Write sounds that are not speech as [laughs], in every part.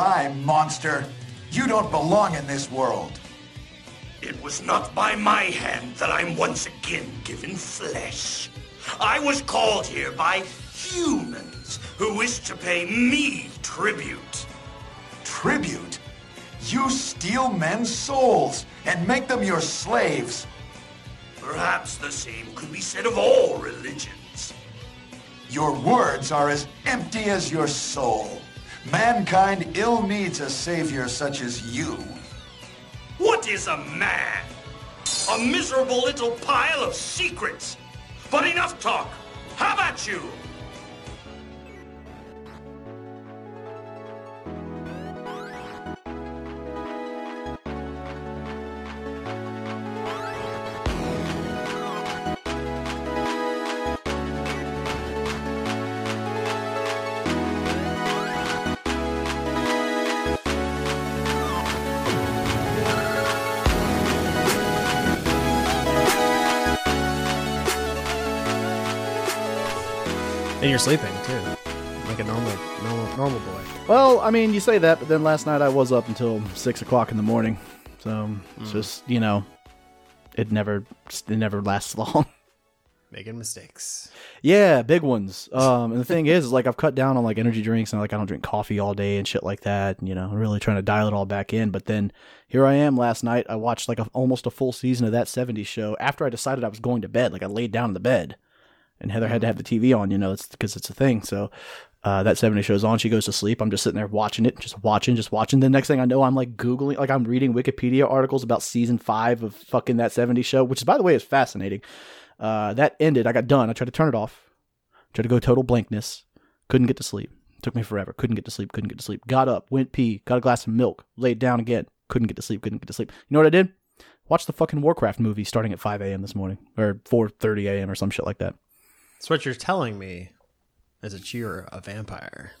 time, monster. You don't belong in this world. It was not by my hand that I'm once again given flesh. I was called here by humans who wish to pay me tribute. Tribute? You steal men's souls and make them your slaves. Perhaps the same could be said of all religions. Your words are as empty as your soul. Mankind ill needs a savior such as you. What is a man? A miserable little pile of secrets. But enough talk. How about you? You're sleeping too, like a normal, normal, normal boy. Well, I mean, you say that, but then last night I was up until six o'clock in the morning, so it's just you know, it never it never lasts [laughs] long. Making mistakes. yeah, big ones. Um, and the thing is, is like I've cut down on like energy drinks and like I don't drink coffee all day and shit like that. And, you know, I'm really trying to dial it all back in. But then here I am last night. I watched like a, almost a full season of that '70s show after I decided I was going to bed. Like I laid down in the bed, and Heather had to have the TV on. You know, it's because it's a thing. So. Uh, that 70 show's on. She goes to sleep. I'm just sitting there watching it, just watching, just watching. The next thing I know, I'm like Googling, like I'm reading Wikipedia articles about season five of fucking that 70 show, which is, by the way is fascinating. Uh, that ended. I got done. I tried to turn it off. Tried to go total blankness. Couldn't get to sleep. Took me forever. Couldn't get to sleep. Couldn't get to sleep. Got up. Went pee. Got a glass of milk. Laid down again. Couldn't get to sleep. Couldn't get to sleep. You know what I did? Watched the fucking Warcraft movie starting at 5 a.m. this morning or 4:30 a.m. or some shit like that. So what you're telling me is that you're a vampire.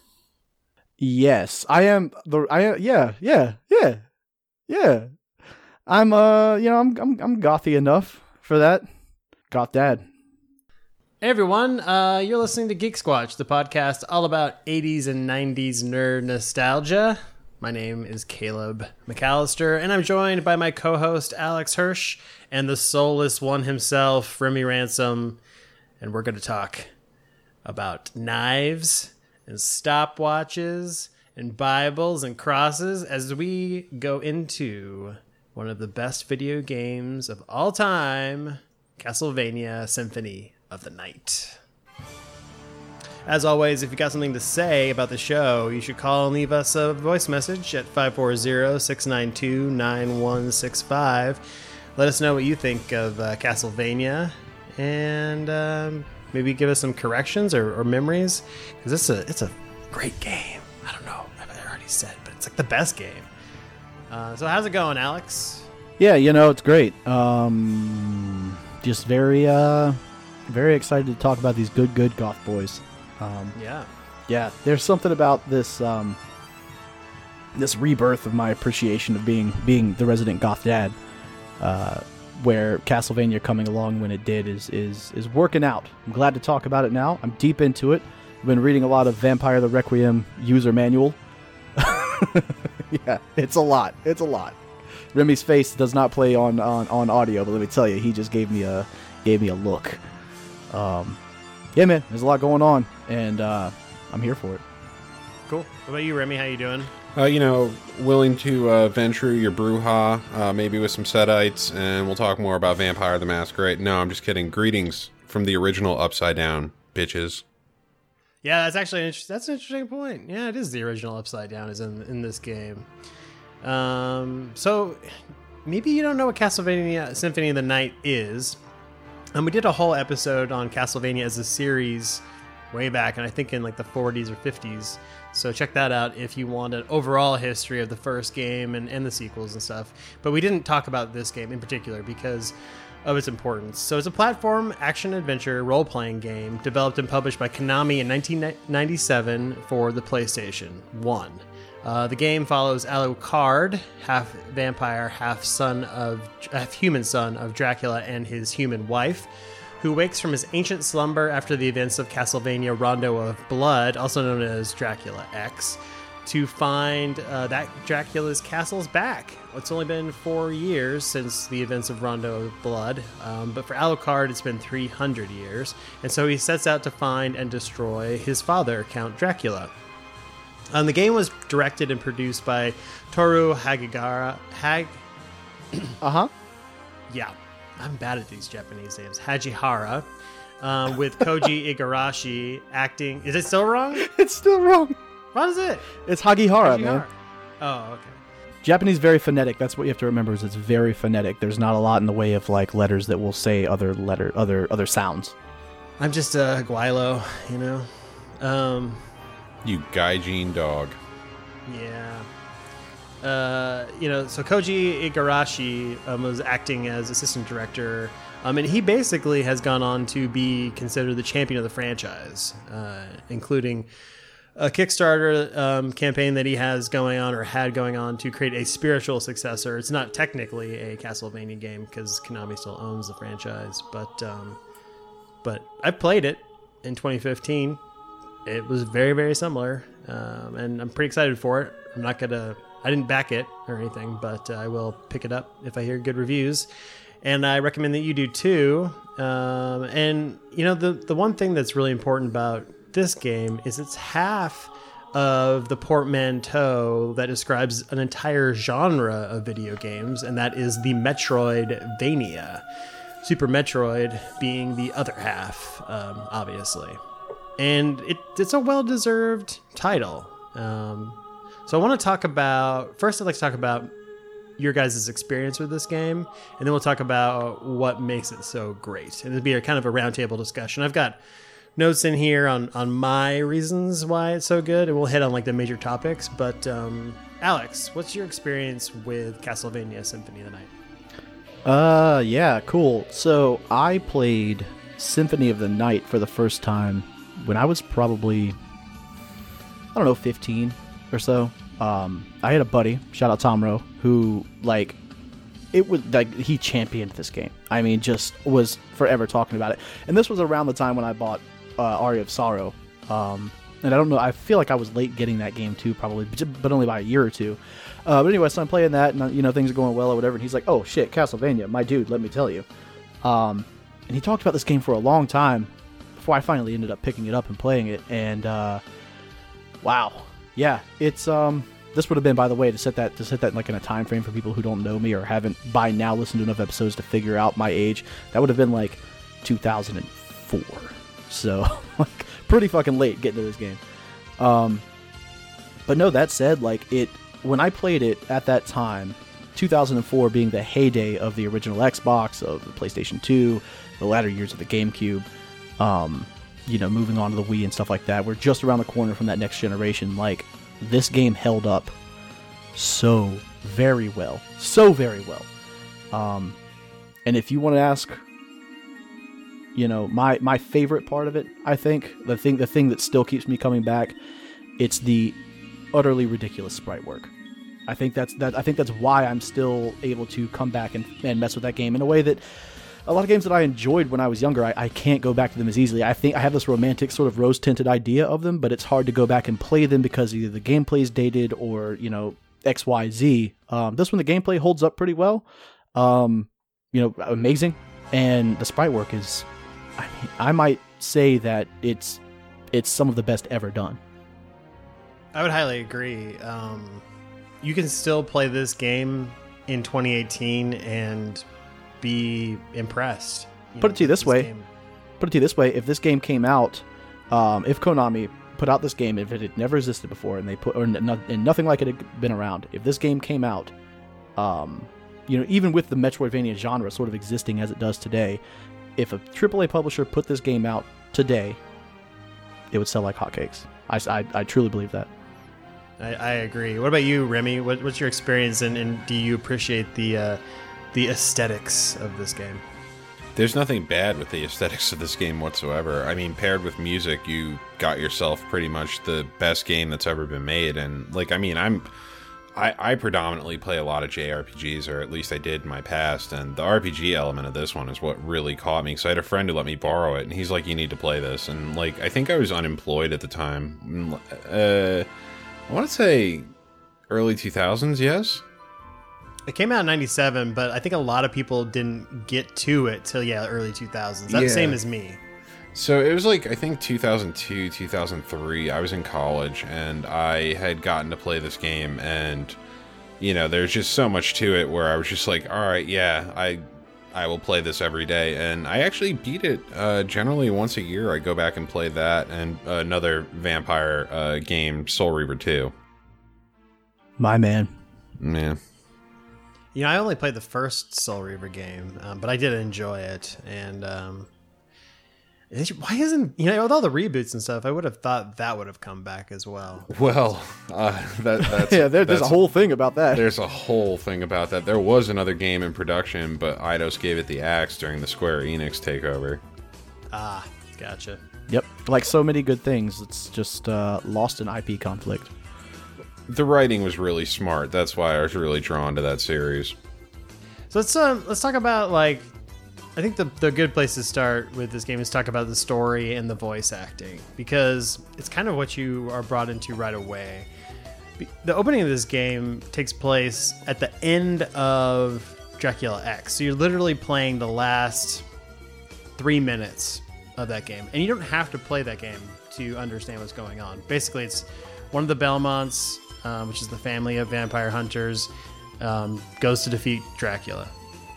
Yes, I am the I am, yeah, yeah, yeah. Yeah. I'm uh, you know, I'm I'm I'm gothy enough for that. Goth dad. Hey everyone, uh, you're listening to Geek Squatch, the podcast all about 80s and 90s nerd nostalgia. My name is Caleb McAllister, and I'm joined by my co-host Alex Hirsch and the soulless one himself, Remy Ransom, and we're going to talk about knives and stopwatches and Bibles and crosses as we go into one of the best video games of all time, Castlevania Symphony of the Night. As always, if you got something to say about the show, you should call and leave us a voice message at 540-692-9165. Let us know what you think of uh, Castlevania and um, maybe give us some corrections or, or memories because it's a it's a great game. I don't know I already said, but it's like the best game. Uh, so how's it going, Alex? Yeah, you know, it's great. Um just very uh very excited to talk about these good good goth boys. Um Yeah. yeah, there's something about this um this rebirth of my appreciation of being being the resident goth dad. Uh where Castlevania coming along when it did is is is working out. I'm glad to talk about it now. I'm deep into it. I've been reading a lot of Vampire the Requiem user manual. [laughs] yeah, it's a lot. It's a lot. Remy's face does not play on, on, on audio, but let me tell you, he just gave me a gave me a look. Um, yeah, man, there's a lot going on, and uh, I'm here for it. Cool. What about you, Remy? How you doing? Uh, you know, willing to uh, venture your brouhaha, uh, maybe with some setites, and we'll talk more about Vampire the Masquerade. No, I'm just kidding. Greetings from the original Upside Down, bitches. Yeah, that's actually an inter- that's an interesting point. Yeah, it is the original Upside Down is in in this game. Um, so maybe you don't know what Castlevania Symphony of the Night is. And we did a whole episode on Castlevania as a series way back, and I think in like the 40s or 50s. So check that out if you want an overall history of the first game and, and the sequels and stuff. But we didn't talk about this game in particular because of its importance. So it's a platform action adventure role playing game developed and published by Konami in 1997 for the PlayStation 1. Uh, the game follows Alucard, half vampire, half son of half human son of Dracula and his human wife, who wakes from his ancient slumber after the events of Castlevania Rondo of Blood, also known as Dracula X. to find uh, that Dracula's castle's back. It's only been four years since the events of Rondo of Blood, um, but for Alucard, it's been 300 years. And so he sets out to find and destroy his father, Count Dracula. Um, the game was directed and produced by Toru Hagigara. Hag. Uh huh. Yeah, I'm bad at these Japanese names. Hajihara. Um, with Koji [laughs] Igarashi acting. Is it still wrong? It's still wrong. What is it? It's Hagihara, man. Oh, okay. Japanese very phonetic. That's what you have to remember. Is it's very phonetic. There's not a lot in the way of like letters that will say other letter other other sounds. I'm just a Gweilo, you know. Um, You gaijin dog. yeah. Uh, you know, so Koji Igarashi um, was acting as assistant director, um, and he basically has gone on to be considered the champion of the franchise, uh, including a Kickstarter um, campaign that he has going on or had going on to create a spiritual successor. It's not technically a Castlevania game because Konami still owns the franchise, but um, but I played it in 2015. It was very very similar, um, and I'm pretty excited for it. I'm not gonna. I didn't back it or anything, but uh, I will pick it up if I hear good reviews, and I recommend that you do too. Um, and you know the the one thing that's really important about this game is it's half of the portmanteau that describes an entire genre of video games, and that is the Metroidvania. Super Metroid being the other half, um, obviously. And it, it's a well deserved title. Um, so I want to talk about first, I'd like to talk about your guys' experience with this game, and then we'll talk about what makes it so great. And it'll be a kind of a roundtable discussion. I've got notes in here on on my reasons why it's so good, and we'll hit on like the major topics. But um, Alex, what's your experience with Castlevania Symphony of the Night? Uh, yeah, cool. So I played Symphony of the Night for the first time when I was probably, I don't know, 15 or so. Um, I had a buddy, shout out Tom Rowe, who like it was like he championed this game. I mean, just was forever talking about it. And this was around the time when I bought uh, Aria of Sorrow. Um, and I don't know. I feel like I was late getting that game too, probably, but only by a year or two. Uh, but anyway, so I'm playing that, and uh, you know things are going well or whatever. And he's like, "Oh shit, Castlevania, my dude, let me tell you." Um, and he talked about this game for a long time before I finally ended up picking it up and playing it. And uh, wow, yeah, it's um, this would have been, by the way, to set that to set that like in a time frame for people who don't know me or haven't by now listened to enough episodes to figure out my age. That would have been like 2004. So [laughs] like pretty fucking late getting to this game. Um, but no, that said, like it when I played it at that time, 2004 being the heyday of the original Xbox, of the PlayStation 2, the latter years of the GameCube, um, you know, moving on to the Wii and stuff like that. We're just around the corner from that next generation. Like this game held up so very well, so very well. Um, and if you want to ask, you know, my my favorite part of it, I think the thing the thing that still keeps me coming back, it's the utterly ridiculous sprite work. I think that's that. I think that's why I'm still able to come back and, and mess with that game in a way that a lot of games that I enjoyed when I was younger, I, I can't go back to them as easily. I think I have this romantic sort of rose tinted idea of them, but it's hard to go back and play them because either the gameplay is dated or you know X Y Z. Um, this one the gameplay holds up pretty well. Um, you know, amazing, and the sprite work is. I mean, I might say that it's it's some of the best ever done. I would highly agree. Um, you can still play this game in 2018 and be impressed. Put it to you this way. game. put it to you this way: if this game came out, um, if Konami put out this game, if it had never existed before, and they put or no, and nothing like it had been around, if this game came out, um, you know, even with the Metroidvania genre sort of existing as it does today, if a AAA publisher put this game out today, it would sell like hotcakes. I, I, I truly believe that. I, I agree. What about you, Remy? What, what's your experience, and, and do you appreciate the uh, the aesthetics of this game? There's nothing bad with the aesthetics of this game whatsoever. I mean, paired with music, you got yourself pretty much the best game that's ever been made. And like, I mean, I'm I, I predominantly play a lot of JRPGs, or at least I did in my past. And the RPG element of this one is what really caught me. Because I had a friend who let me borrow it, and he's like, "You need to play this." And like, I think I was unemployed at the time. Uh, I want to say early 2000s, yes? It came out in 97, but I think a lot of people didn't get to it till, yeah, early 2000s. That's the Yeah. same as me. So it was like I think 2002, 2003. I was in college and I had gotten to play this game, and you know, there's just so much to it where I was just like, all right, yeah, I I will play this every day, and I actually beat it. Uh, generally, once a year, I go back and play that and another vampire uh, game, Soul Reaver 2. My man. Man, You know, I only played the first Soul Reaver game, um, but I did enjoy it. And um, why isn't you know with all the reboots and stuff? I would have thought that would have come back as well. well, uh, that [laughs] that's Yeah, there, there's a whole thing about that. There's a whole thing about that. There was another game in production, but Eidos gave it the axe during the Square Enix takeover. Ah, gotcha. Yep. Like so many good things, it's just uh, lost in IP conflict. The writing was really smart. That's why I was really drawn to that series. So let's um let's talk about like I think the the good place to start with this game is talk about the story and the voice acting because it's kind of what you are brought into right away. The opening of this game takes place at the end of Dracula X. So you're literally playing the last 3 minutes of that game. And you don't have to play that game to understand what's going on. Basically, it's one of the Belmonts, um, which is the family of vampire hunters, um, goes to defeat Dracula.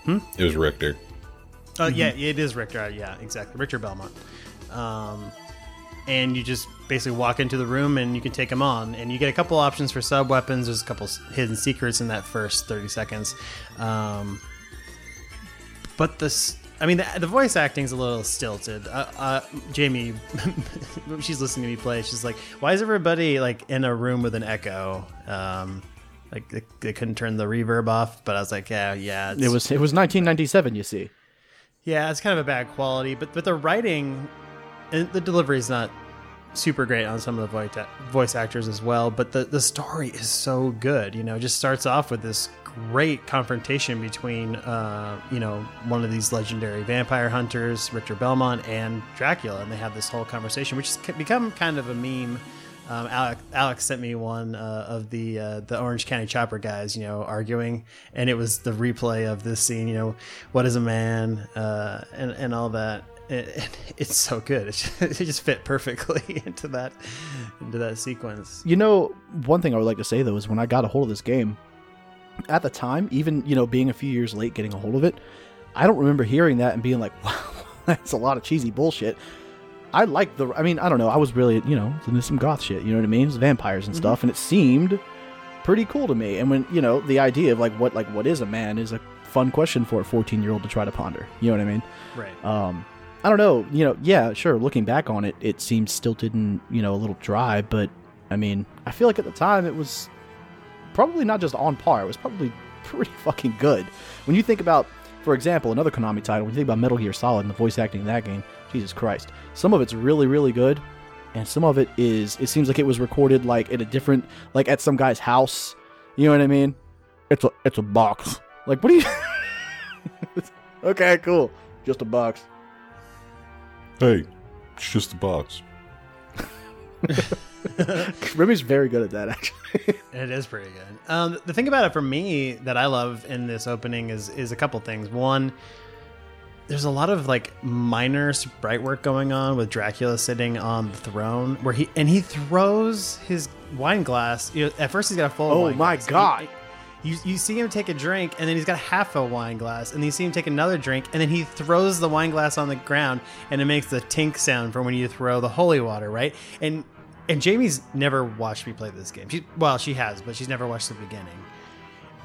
It was Richter. Oh yeah, it is Richter. Yeah, exactly, Richter Belmont. Um, and you just basically walk into the room and you can take him on, and you get a couple options for sub weapons. There's a couple hidden secrets in that first thirty seconds. Um, but this, I mean, the, the voice acting's a little stilted. Uh, uh, Jamie, [laughs] she's listening to me play. She's like, "Why is everybody like in a room with an echo?" Um, like they, they couldn't turn the reverb off, but I was like, "Yeah, yeah." It was it was 1997. You see. Yeah, it's kind of a bad quality, but but the writing and the delivery is not super great on some of the voice voice actors as well. But the the story is so good. You know, it just starts off with this great confrontation between uh, you know one of these legendary vampire hunters, Richard Belmont, and Dracula, and they have this whole conversation, which has become kind of a meme. Um, Alex, Alex sent me one uh, of the uh, the Orange County Chopper guys, you know, arguing, and it was the replay of this scene. You know, what is a man, uh, and and all that. It, it- [laughs] it's so good. Just, [laughs] it just fit perfectly [laughs] into that into that sequence. You know, one thing I would like to say though is when I got a hold of this game, at the time, even you know being a few years late getting a hold of it, I don't remember hearing that and being like, [laughs] "Wow, that's a lot of cheesy bullshit." I like the. I mean, I don't know. I was really you know into some goth shit. You know what I mean? It was vampires and stuff, and it seemed pretty cool to me. And when you know the idea of like what like what is a man is a fun question for a 14 year old to try to ponder. You know what I mean? Right. um i don't know you know yeah sure looking back on it it seems stilted and you know a little dry but i mean i feel like at the time it was probably not just on par it was probably pretty fucking good. When you think about for example another konami title when you think about metal gear solid and the voice acting in that game jesus christ. Some of it's really really good and some of it is it seems like it was recorded like in a different like at some guy's house. You know what i mean? It's a it's a box. Like what do you [laughs] okay cool. Just a box. Hey, it's just a box. [laughs] [laughs] Remy's very good at that, actually. [laughs] It is pretty good. Um, the thing about it for me that I love in this opening is is a couple things. One, there's a lot of like minor sprite work going on with Dracula sitting on the throne, where he and he throws his wine glass. You know, at first he's got a full. Oh my glass. God. You, you see him take a drink, and then he's got half a wine glass, and then you see him take another drink, and then he throws the wine glass on the ground, and it makes the tink sound for when you throw the holy water, right? And and Jamie's never watched me play this game. She, well, she has, but she's never watched the beginning.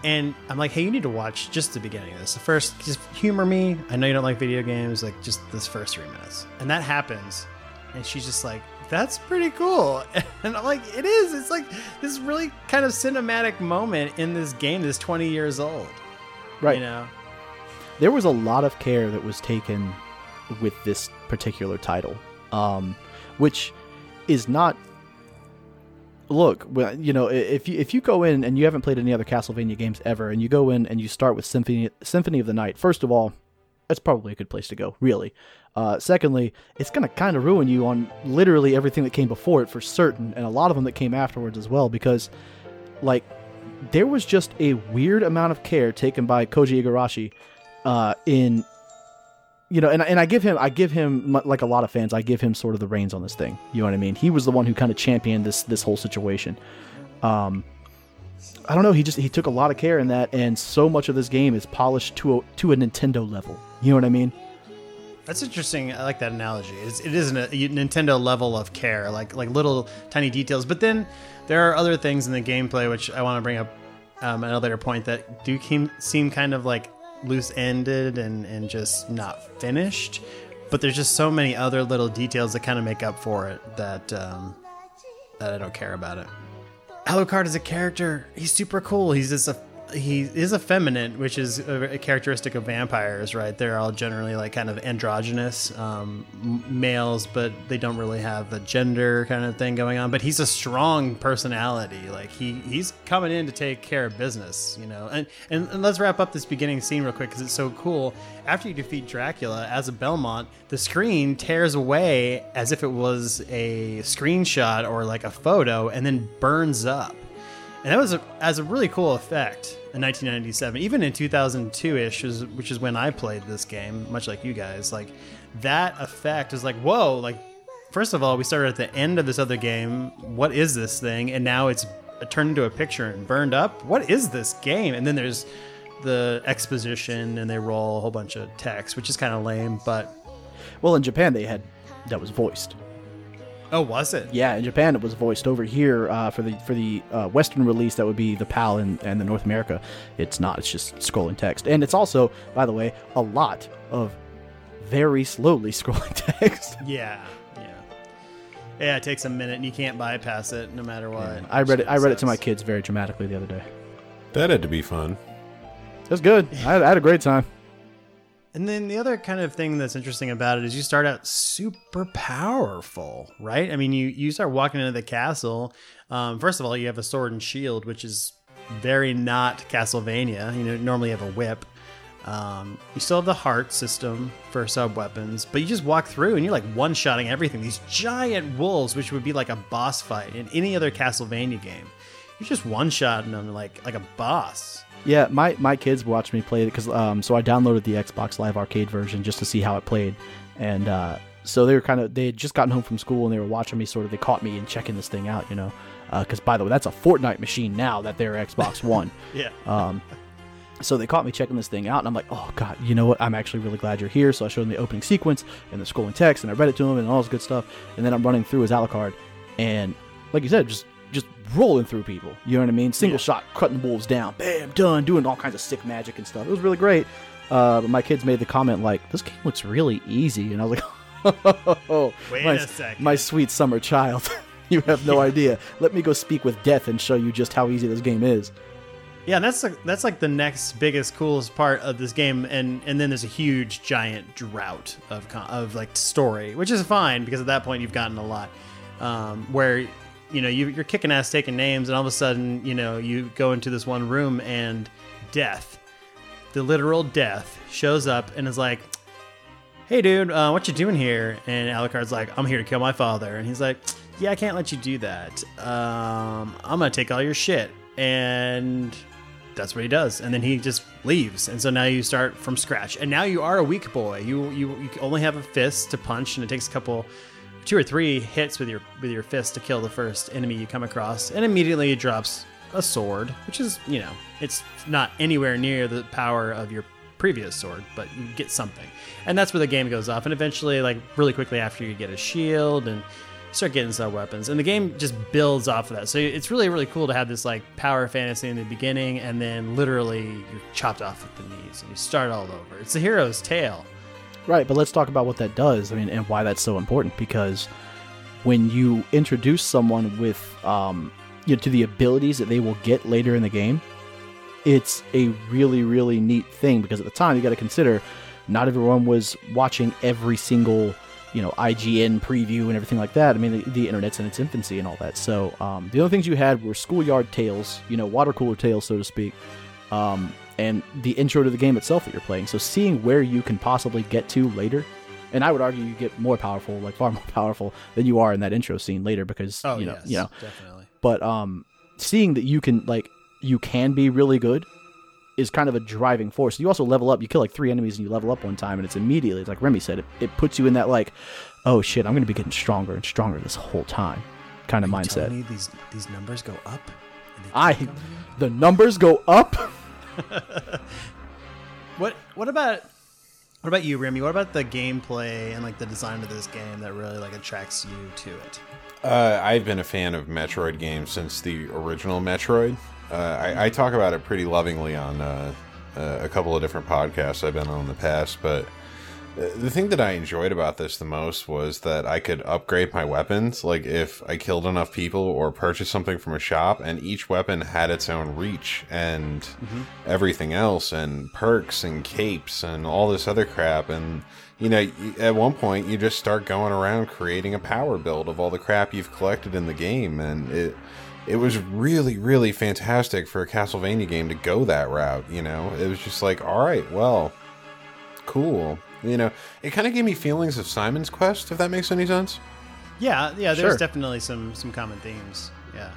And I'm like, hey, you need to watch just the beginning of this. The first, just humor me. I know you don't like video games, like just this first three minutes. And that happens, and she's just like, that's pretty cool. [laughs] And I'm like, it is. It's like this really kind of cinematic moment in this game that's 20 years old. Right. You know? There was a lot of care that was taken with this particular title, um, which is not. Look, you know, if you if you go in and you haven't played any other Castlevania games ever, and you go in and you start with Symphony Symphony of the Night, first of all, that's probably a good place to go, really. Uh, secondly, it's gonna kind of ruin you on literally everything that came before it for certain, and a lot of them that came afterwards as well, because like there was just a weird amount of care taken by Koji Igarashi uh, in you know, and and I give him I give him like a lot of fans I give him sort of the reins on this thing. You know what I mean? He was the one who kind of championed this this whole situation. Um, I don't know. He just he took a lot of care in that, and so much of this game is polished to a to a Nintendo level. You know what I mean? That's interesting. I like that analogy. It's, it is a Nintendo level of care, like like little tiny details. But then there are other things in the gameplay which I want to bring up um, point that do seem kind of like loose ended and and just not finished. But there's just so many other little details that kind of make up for it that um, that I don't care about it. Alucard is a character. He's super cool. He's just a he is effeminate, which is a, characteristic of vampires, right? They're all generally like kind of androgynous um, males, but they don't really have a gender kind of thing going on. But he's a strong personality. Like he he's coming in to take care of business, you know. And and, and let's wrap up this beginning scene real quick because it's so cool. After you defeat Dracula as a Belmont, the screen tears away as if it was a screenshot or like a photo, and then burns up. And that was a, as a really cool effect in 1997. Even in 2002-ish, which is when I played this game, much like you guys, like that effect is like, whoa! Like, first of all, we started at the end of this other game. What is this thing? And now it's turned into a picture and burned up. What is this game? And then there's the exposition, and they roll a whole bunch of text, which is kind of lame. But Well, in Japan they had that was voiced. Oh, was it? Yeah, in Japan it was voiced. Over here uh, for the for the uh, Western release, that would be the PAL and, and the North America. It's not. It's just scrolling text, and it's also, by the way, a lot of very slowly [laughs] scrolling text. Yeah, yeah, yeah. It takes a minute, and you can't bypass it no matter what. I read it. I read it to my kids very dramatically the other day. That had to be fun. That's good. I had, I had a great time. And then the other kind of thing that's interesting about it is you start out super powerful, right? I mean, you you start walking into the castle. Um, first of all, you have a sword and shield, which is very not Castlevania. You know, normally you have a whip. Um, you still have the heart system for sub weapons, but you just walk through and you're like one shotting everything. These giant wolves, which would be like a boss fight in any other Castlevania game, you're just one shotting them like like a boss. Yeah, my, my kids watched me play it because um, so I downloaded the Xbox Live Arcade version just to see how it played, and uh, so they were kind of they had just gotten home from school and they were watching me sort of they caught me and checking this thing out, you know, because by the way that's a Fortnite machine now that they're Xbox [laughs] One. Yeah. Um, so they caught me checking this thing out, and I'm like, oh god, you know what? I'm actually really glad you're here. So I showed them the opening sequence and the scrolling text, and I read it to them and all this good stuff. And then I'm running through his Alucard, and like you said, just rolling through people. You know what I mean? Single Yeah. shot, cutting wolves down, bam, done, doing all kinds of sick magic and stuff. It was really great. Uh, but my kids made the comment like, "This game looks really easy," and I was like, [laughs] "Oh, Wait my, a second. my sweet summer child." [laughs] You have no idea. Let me go speak with death and show you just how easy this game is. Yeah, that's like, that's like the next biggest, coolest part of this game, and and then there's a huge, giant drought of of like story, which is fine because at that point you've gotten a lot. Um, where you know you, you're kicking ass, taking names, and all of a sudden you know you go into this one room and death, the literal death, shows up and is like, "Hey, dude, uh, what you doing here?" And Alucard's like, "I'm here to kill my father," and he's like, "Yeah, I can't let you do that. Um, I'm gonna take all your shit." And that's what he does and then he just leaves and so now you start from scratch and now you are a weak boy you you, you only have a fist to punch and it takes a couple two or three hits with your with your fist to kill the first enemy you come across and immediately it drops a sword which is you know it's not anywhere near the power of your previous sword but you get something. And that's where the game goes off and eventually like really quickly after you get a shield and start getting some weapons and the game just builds off of that. So it's really really cool to have this like power fantasy in the beginning and then literally you're chopped off at the knees and you start all over. It's a hero's tale Right, but let's talk about what that does. I mean, and why that's so important. Because when you introduce someone with, um, you know, to the abilities that they will get later in the game, it's a really, really neat thing. Because at the time, you got to consider, not everyone was watching every single, you know, IGN preview and everything like that. I mean, the, the internet's in its infancy and all that. So um, the only things you had were schoolyard tales, you know, water cooler tales, so to speak. Um, and the intro to the game itself that you're playing. So seeing where you can possibly get to later, and I would argue you get more powerful, like far [laughs] more powerful than you are in that intro scene later because Oh you know, yes, you know. definitely. But um, seeing that you can like you can be really good is kind of a driving force. You also level up. You kill like three enemies and you level up one time, and it's immediately it's like Remy said, it, it puts you in that like, oh shit, I'm gonna be getting stronger and stronger this whole time kind of mindset. These these numbers go up. I, the numbers go up. [laughs] [laughs] What what about what about you, Remy? What about the gameplay and like the design of this game that really like attracts you to it? Uh, I've been a fan of Metroid games since the original Metroid. Uh, I, I talk about it pretty lovingly on uh, uh, a couple of different podcasts I've been on in the past, but the thing that I enjoyed about this the most was that I could upgrade my weapons. Like if I killed enough people or purchased something from a shop, and each weapon had its own reach and mm-hmm. everything else, and perks and capes and all this other crap. And you know, at one point you just start going around creating a power build of all the crap you've collected in the game, and it it was really really fantastic for a Castlevania game to go that route. You know, it was just like, all right, well cool. You know, it kind of gave me feelings of Simon's Quest, if that makes any sense. Yeah, yeah. There's Sure. definitely some some common themes. Yeah.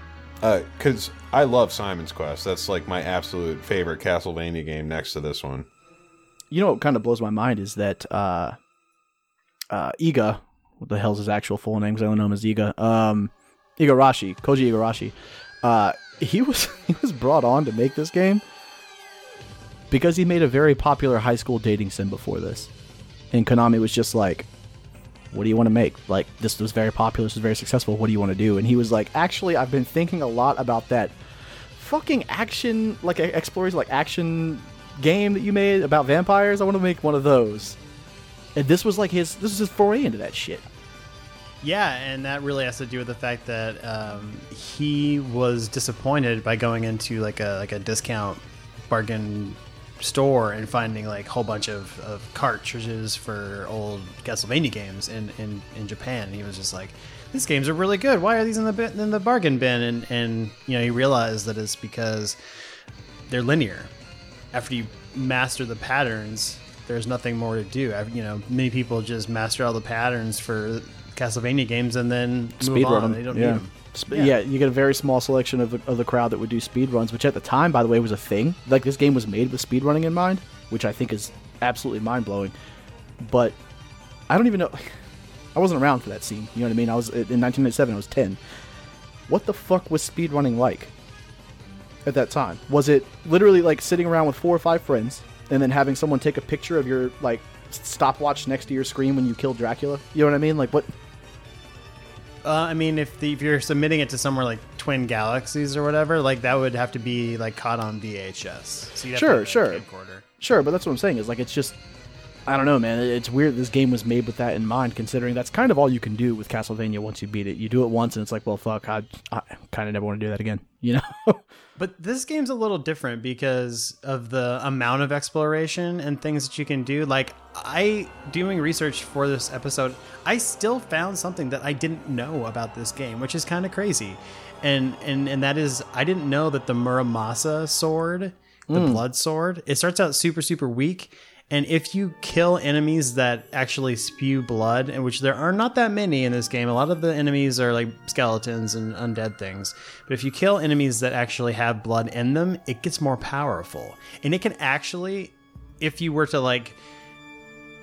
Because I love Simon's Quest. That's like my absolute favorite Castlevania game next to this one. you know what kind of blows my mind is that uh, uh, Iga, what the hell's his actual full name? Because I only know him as Iga. Um, Igarashi, Koji Igarashi. Uh, he [laughs] was he was brought on to make this game because he made a very popular high school dating sim before this, and Konami was just like, "What do you want to make? Like this was very popular, this was very successful. What do you want to do?" And he was like, "Actually, I've been thinking a lot about that." fucking action like exploration like action game that you made about vampires i want to make one of those and this was like his this was his foray into that shit Yeah, and that really has to do with the fact that um, he was disappointed by going into like a like a discount bargain store and finding like a whole bunch of, of cartridges for old Castlevania games in, in, in Japan. He was just like, these games are really good. Why are these in the bin, in the bargain bin? And and you know he realized that it's because they're linear. After you master the patterns, there's nothing more to do. I- You know, many people just master all the patterns for Castlevania games and then move speed on. run 'em, They don't yeah. need them. Sp- yeah. you get a very small selection of of the crowd that would do speed runs which at the time by the way was a thing. Like this game was made with speed running in mind which i think is absolutely mind-blowing. But i don't even know [laughs] i wasn't around for that scene you know what i mean? I was in 1997 i was 10 what the fuck was speed running like at that time? Was it literally like sitting around with four or five friends and then having someone take a picture of your like stopwatch next to your screen when you kill dracula? You know what i mean? Like what Uh, I mean, if the, if you're submitting it to somewhere like Twin Galaxies or whatever, like that would have to be like caught on VHS. So you'd have Sure, to have sure. camcorder. Sure, but that's what I'm saying is like it's just I don't know, man. It's weird this game was made with that in mind, considering that's kind of all you can do with Castlevania once you beat it. You do it once, and it's like, well, fuck, I, I kind of never want to do that again. [laughs] You know? But this game's a little different because of the amount of exploration and things that you can do. Like I doing research for this episode, I still found something that I didn't know about this game, which is kind of crazy. And and and that is I didn't know that the Muramasa sword, the hmm. blood sword, it starts out super super weak. And if you kill enemies that actually spew blood, and which there are not that many in this game, a lot of the enemies are like skeletons and undead things. But if you kill enemies that actually have blood in them, it gets more powerful. And it can actually, if you were to like,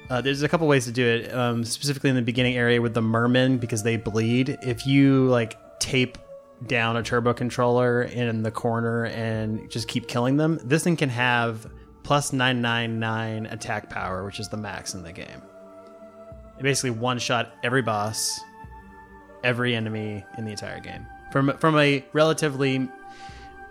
uh, there's a couple ways to do it. Um, specifically in the beginning area with the mermen because they bleed. If you like tape down a turbo controller in the corner and just keep killing them, this thing can have plus 999 attack power, which is the max in the game. It basically one shot every boss, every enemy in the entire game from from a relatively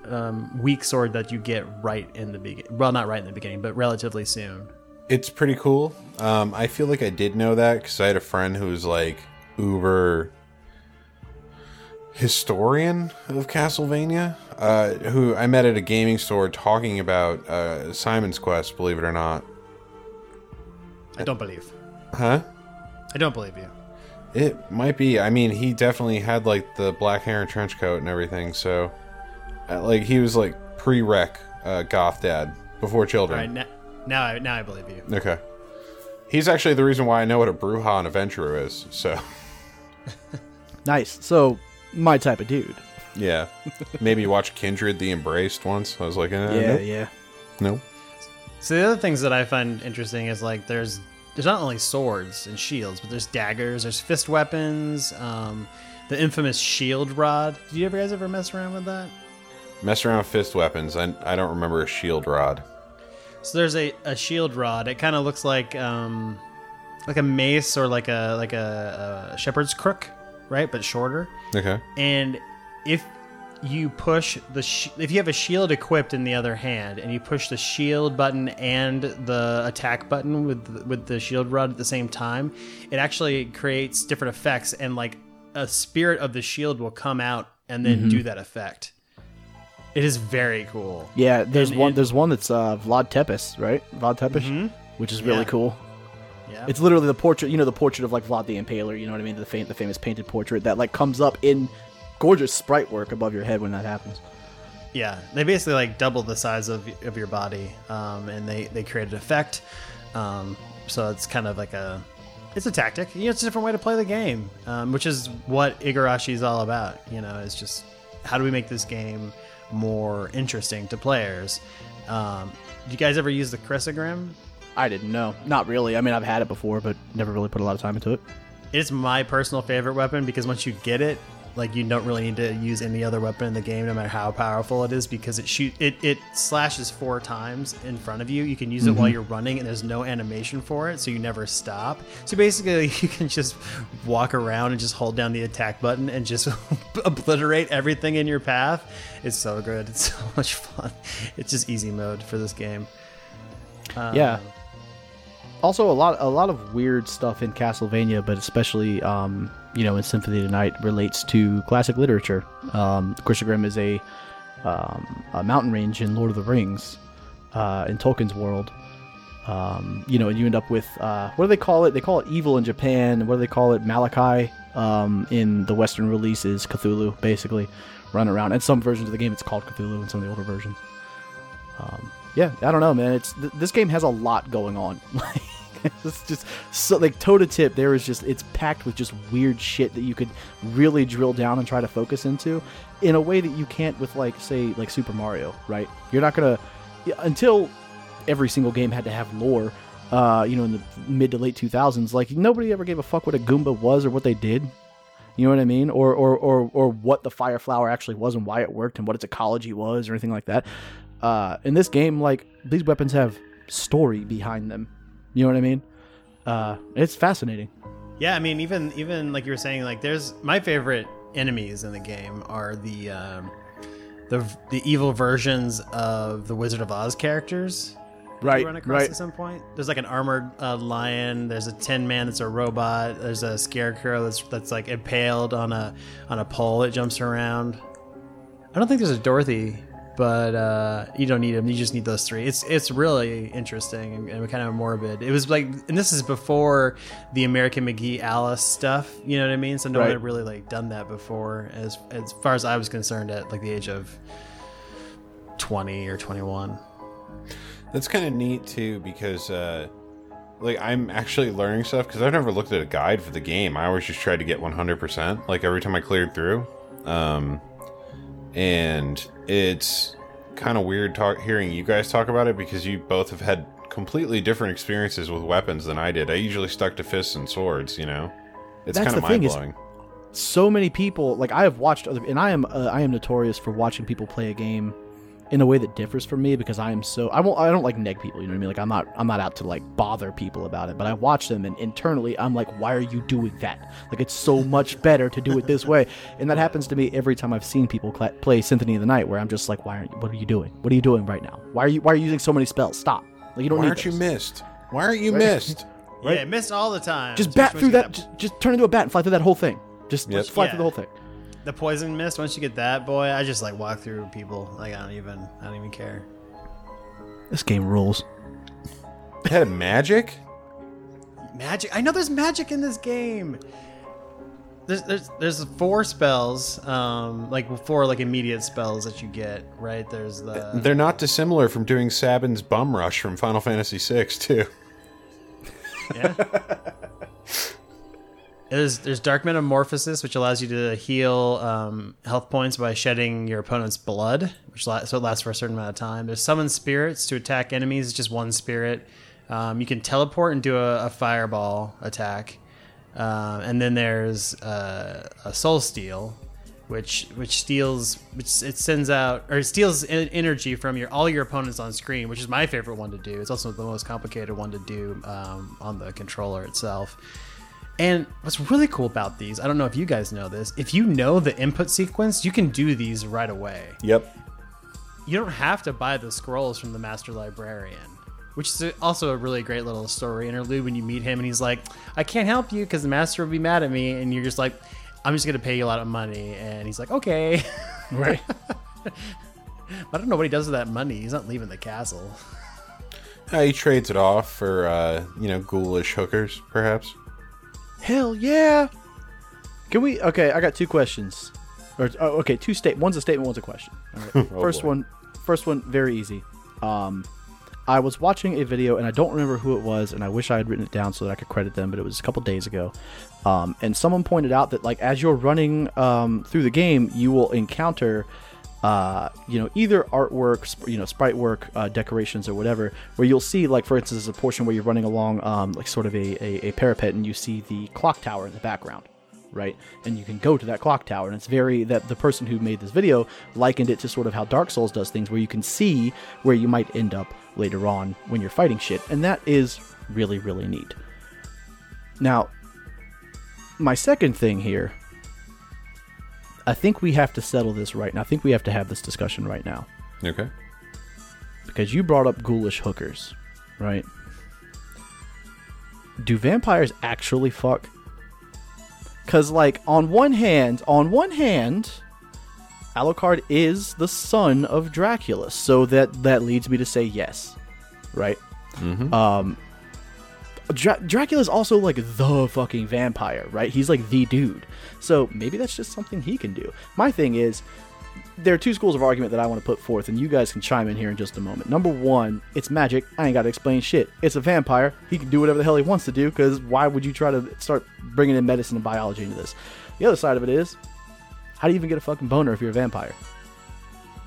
um, weak sword that you get right in the beginning. Well, not right in the beginning, but relatively soon. It's pretty cool. Um, I feel like I did know that because I had a friend who was like uber historian of Castlevania, uh, who I met at a gaming store talking about uh, Simon's Quest. Believe it or not, I don't believe. huh? I don't believe you. It might be. I mean, he definitely had like the black hair and trench coat and everything. So, uh, like, he was like pre-rec uh, goth dad. before children. right, now, now I now I believe you. Okay. He's actually the reason why I know what a Brujah and a Ventrue is. So, [laughs] Nice. So my type of dude. yeah. Maybe you watch Kindred the Embraced once. I was like, eh, yeah, nope, yeah. nope. So the other things that I find interesting is like there's there's not only swords and shields, but there's daggers, there's fist weapons, um, the infamous shield rod. Did you ever guys ever mess around with that? Mess around with fist weapons. I, I don't remember a shield rod. So there's a, a shield rod. It kind of looks like um, like a mace or like a like a, a shepherd's crook, right? But shorter. Okay. And if you push the sh- if you have a shield equipped in the other hand and you push the shield button and the attack button with with the shield rod at the same time, it actually creates different effects and like a spirit of the shield will come out and then do that effect. It is very cool. Yeah, there's And one. it- There's one that's uh, Vlad Tepes, right? Vlad Tepes, which is really Yeah. cool. Yeah. It's literally the portrait, you know, the portrait of like Vlad the Impaler. You know what I mean? The, fam- the famous painted portrait that like comes up in gorgeous sprite work above your head when that happens. Yeah, they basically like double the size of, of your body, um, and they they create an effect. Um, so it's kind of like a it's a tactic. You know, it's a different way to play the game, um, which is what Igarashi is all about. You know, it's just how do we make this game more interesting to players. Um, do you guys ever use the Crissaegrim? I didn't know. Not really. I mean, I've had it before, but never really put a lot of time into it. It's my personal favorite weapon because once you get it, like you don't really need to use any other weapon in the game, no matter how powerful it is, because it shoot it it slashes four times in front of you. You can use it while you're running, and there's no animation for it, so you never stop. So basically, [laughs] you can just walk around and just hold down the attack button and just [laughs] obliterate everything in your path. It's so good. It's [laughs] so much fun. It's just easy mode for this game. Um, yeah. Also, a lot, a lot of weird stuff in Castlevania, but especially, um, you know, in Symphony of the Night relates to classic literature. Um, Crissaegrim is a, um, a mountain range in Lord of the Rings, uh, in Tolkien's world. Um, you know, and you end up with uh, what do they call it? They call it evil in Japan. What do they call it? Malachi. Um, in the Western releases, Cthulhu, basically, run around. And some versions of the game, it's called Cthulhu in some of the older versions yeah, I don't know, man. It's th- this game has a lot going on. [laughs] Like it's just so like toe to tip. There is just it's packed with just weird shit that you could really drill down and try to focus into, in a way that you can't with like say like Super Mario, right? You're not gonna until every single game had to have lore. Uh, you know, in the mid to late 2000s, like nobody ever gave a fuck what a Goomba was or what they did. You know what I mean? Or or or or what the fire flower actually was and why it worked and what its ecology was or anything like that. Uh, in this game, like these weapons have story behind them. You know what I mean? Uh, it's fascinating. Yeah, I mean, even even like you were saying, like there's my favorite enemies in the game are the um, the the evil versions of the Wizard of Oz characters. Right, you run across right. at some point. There's like an armored uh, lion. There's a Tin Man that's a robot. There's a scarecrow that's that's like impaled on a on a pole that jumps around. I don't think there's a Dorothy, but uh, you don't need them. You just need those three. It's it's really interesting and, and kind of morbid. It was like, and this is before the American McGee Alice stuff. You know what I mean? So no one had really like done that before, as as far as I was concerned, at like the age of twenty or twenty one. That's kind of neat too because uh like I'm actually learning stuff because I've never looked at a guide for the game. I always just tried to get 100% like every time I cleared through. Um and it's kind of weird talk hearing you guys talk about it because you both have had completely different experiences with weapons than I did. I usually stuck to fists and swords, you know. It's kind of is- mind-blowing. so many people like I have watched other and I am uh, I am notorious for watching people play a game in a way that differs from me because I am so I won't I don't like neg people you know what I mean? Like I'm not I'm not out to like bother people about it but I watch them and internally I'm like why are you doing that? Like it's so much better to do it this way. And that happens to me every time I've seen people cla play Symphony of the Night where I'm just like why aren't you what are you doing? What are you doing right now? Why are you why are you using so many spells? Stop. Like you don't Why need aren't you missed? Why aren't you missed? Yeah, missed all the time. just Especially bat through that just, just turn into a bat and fly through that whole thing. Just, Yep. just fly Yeah. through the whole thing the poison mist. Once you get that, boy, I just like walk through people. Like I don't even, I don't even care. this game rules It had magic? Magic. I know there's magic in this game. there's, there's there's four spells, um, like four like immediate spells that you get. Right there's the They're not dissimilar from doing Sabin's Bum Rush from Final Fantasy VI, too. yeah. [laughs] There's there's Dark Metamorphosis, which allows you to heal um, health points by shedding your opponent's blood, which la- so it lasts for a certain amount of time. There's Summon Spirits to attack enemies. It's just one spirit. Um, you can teleport and do a, a fireball attack, um, and then there's uh, a Soul Steal, which which steals which it sends out or it steals energy from your all your opponents on screen, which is my favorite one to do. It's also the most complicated one to do um, on the controller itself. And what's really cool about these, I don't know if you guys know this, if you know the input sequence, you can do these right away. Yep. You don't have to buy the scrolls from the Master Librarian, which is also a really great little story interlude when you meet him and he's like, I can't help you because the Master will be mad at me. And you're just like, I'm just going to pay you a lot of money. And he's like, okay. [laughs] Right. I don't know what he does with that money. He's not leaving the castle. Uh, he trades it off for, uh, you know, ghoulish hookers, perhaps. Hell yeah. Can we? Okay, I got two questions. Or oh, okay, two state. One's a statement. One's a question. All right. [laughs] Oh, first boy. one. First one. Very easy. Um, I was watching a video and I don't remember who it was, and I wish I had written it down so that I could credit them, but it was a couple days ago. Um, and someone pointed out that like as you're running um, through the game, you will encounter. Uh, you know, either artwork, you know, sprite work, uh, decorations, or whatever, where you'll see, like, for instance, a portion where you're running along, um, like, sort of a, a, a parapet, and you see the clock tower in the background right? And you can go to that clock tower, and it's very that the person who made this video likened it to sort of how Dark Souls does things, where you can see where you might end up later on when you're fighting shit, and that is really really neat. Now, my second thing here, I think we have to settle this right now. I think we have to have this discussion right now Okay. because you brought up ghoulish hookers, right? Do vampires actually fuck? Cause like on one hand, on one hand, Alucard is the son of Dracula, so that that leads me to say yes, right? Um, Dra- Dracula's also like the fucking vampire, right? He's like the dude. So maybe that's just something he can do. My thing is, there are two schools of argument that I want to put forth, and you guys can chime in here in just a moment. Number one, it's magic. I ain't got to explain shit. It's a vampire. He can do whatever the hell he wants to do, because why would you try to start bringing in medicine and biology into this? The other side of it is, how do you even get a fucking boner if you're a vampire?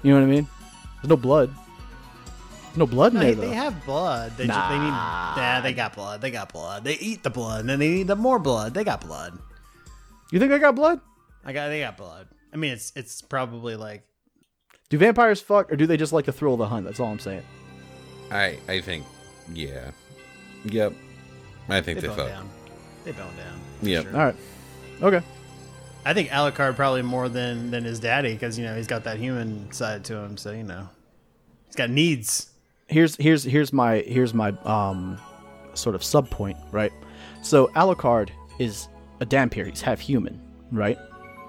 You know what I mean? There's no blood. There's no blood in No, there, they though. have blood. They, just, they need. Yeah, they got blood. They got blood. They eat the blood, and then they need the more blood. They got blood. You think they got blood? I got. They got blood. I mean, it's it's probably like Do vampires fuck, or do they just like the thrill of the hunt? That's all I'm saying. I I think, yeah. Yep. I think they they, bone thought. down. They bone down. Yep. Sure. All right. Okay. I think Alucard probably more than than his daddy because you know he's got that human side to him. So you know, he's got needs. Here's here's here's my here's my um sort of sub point, right? So Alucard is a Dhampir. He's half human, right?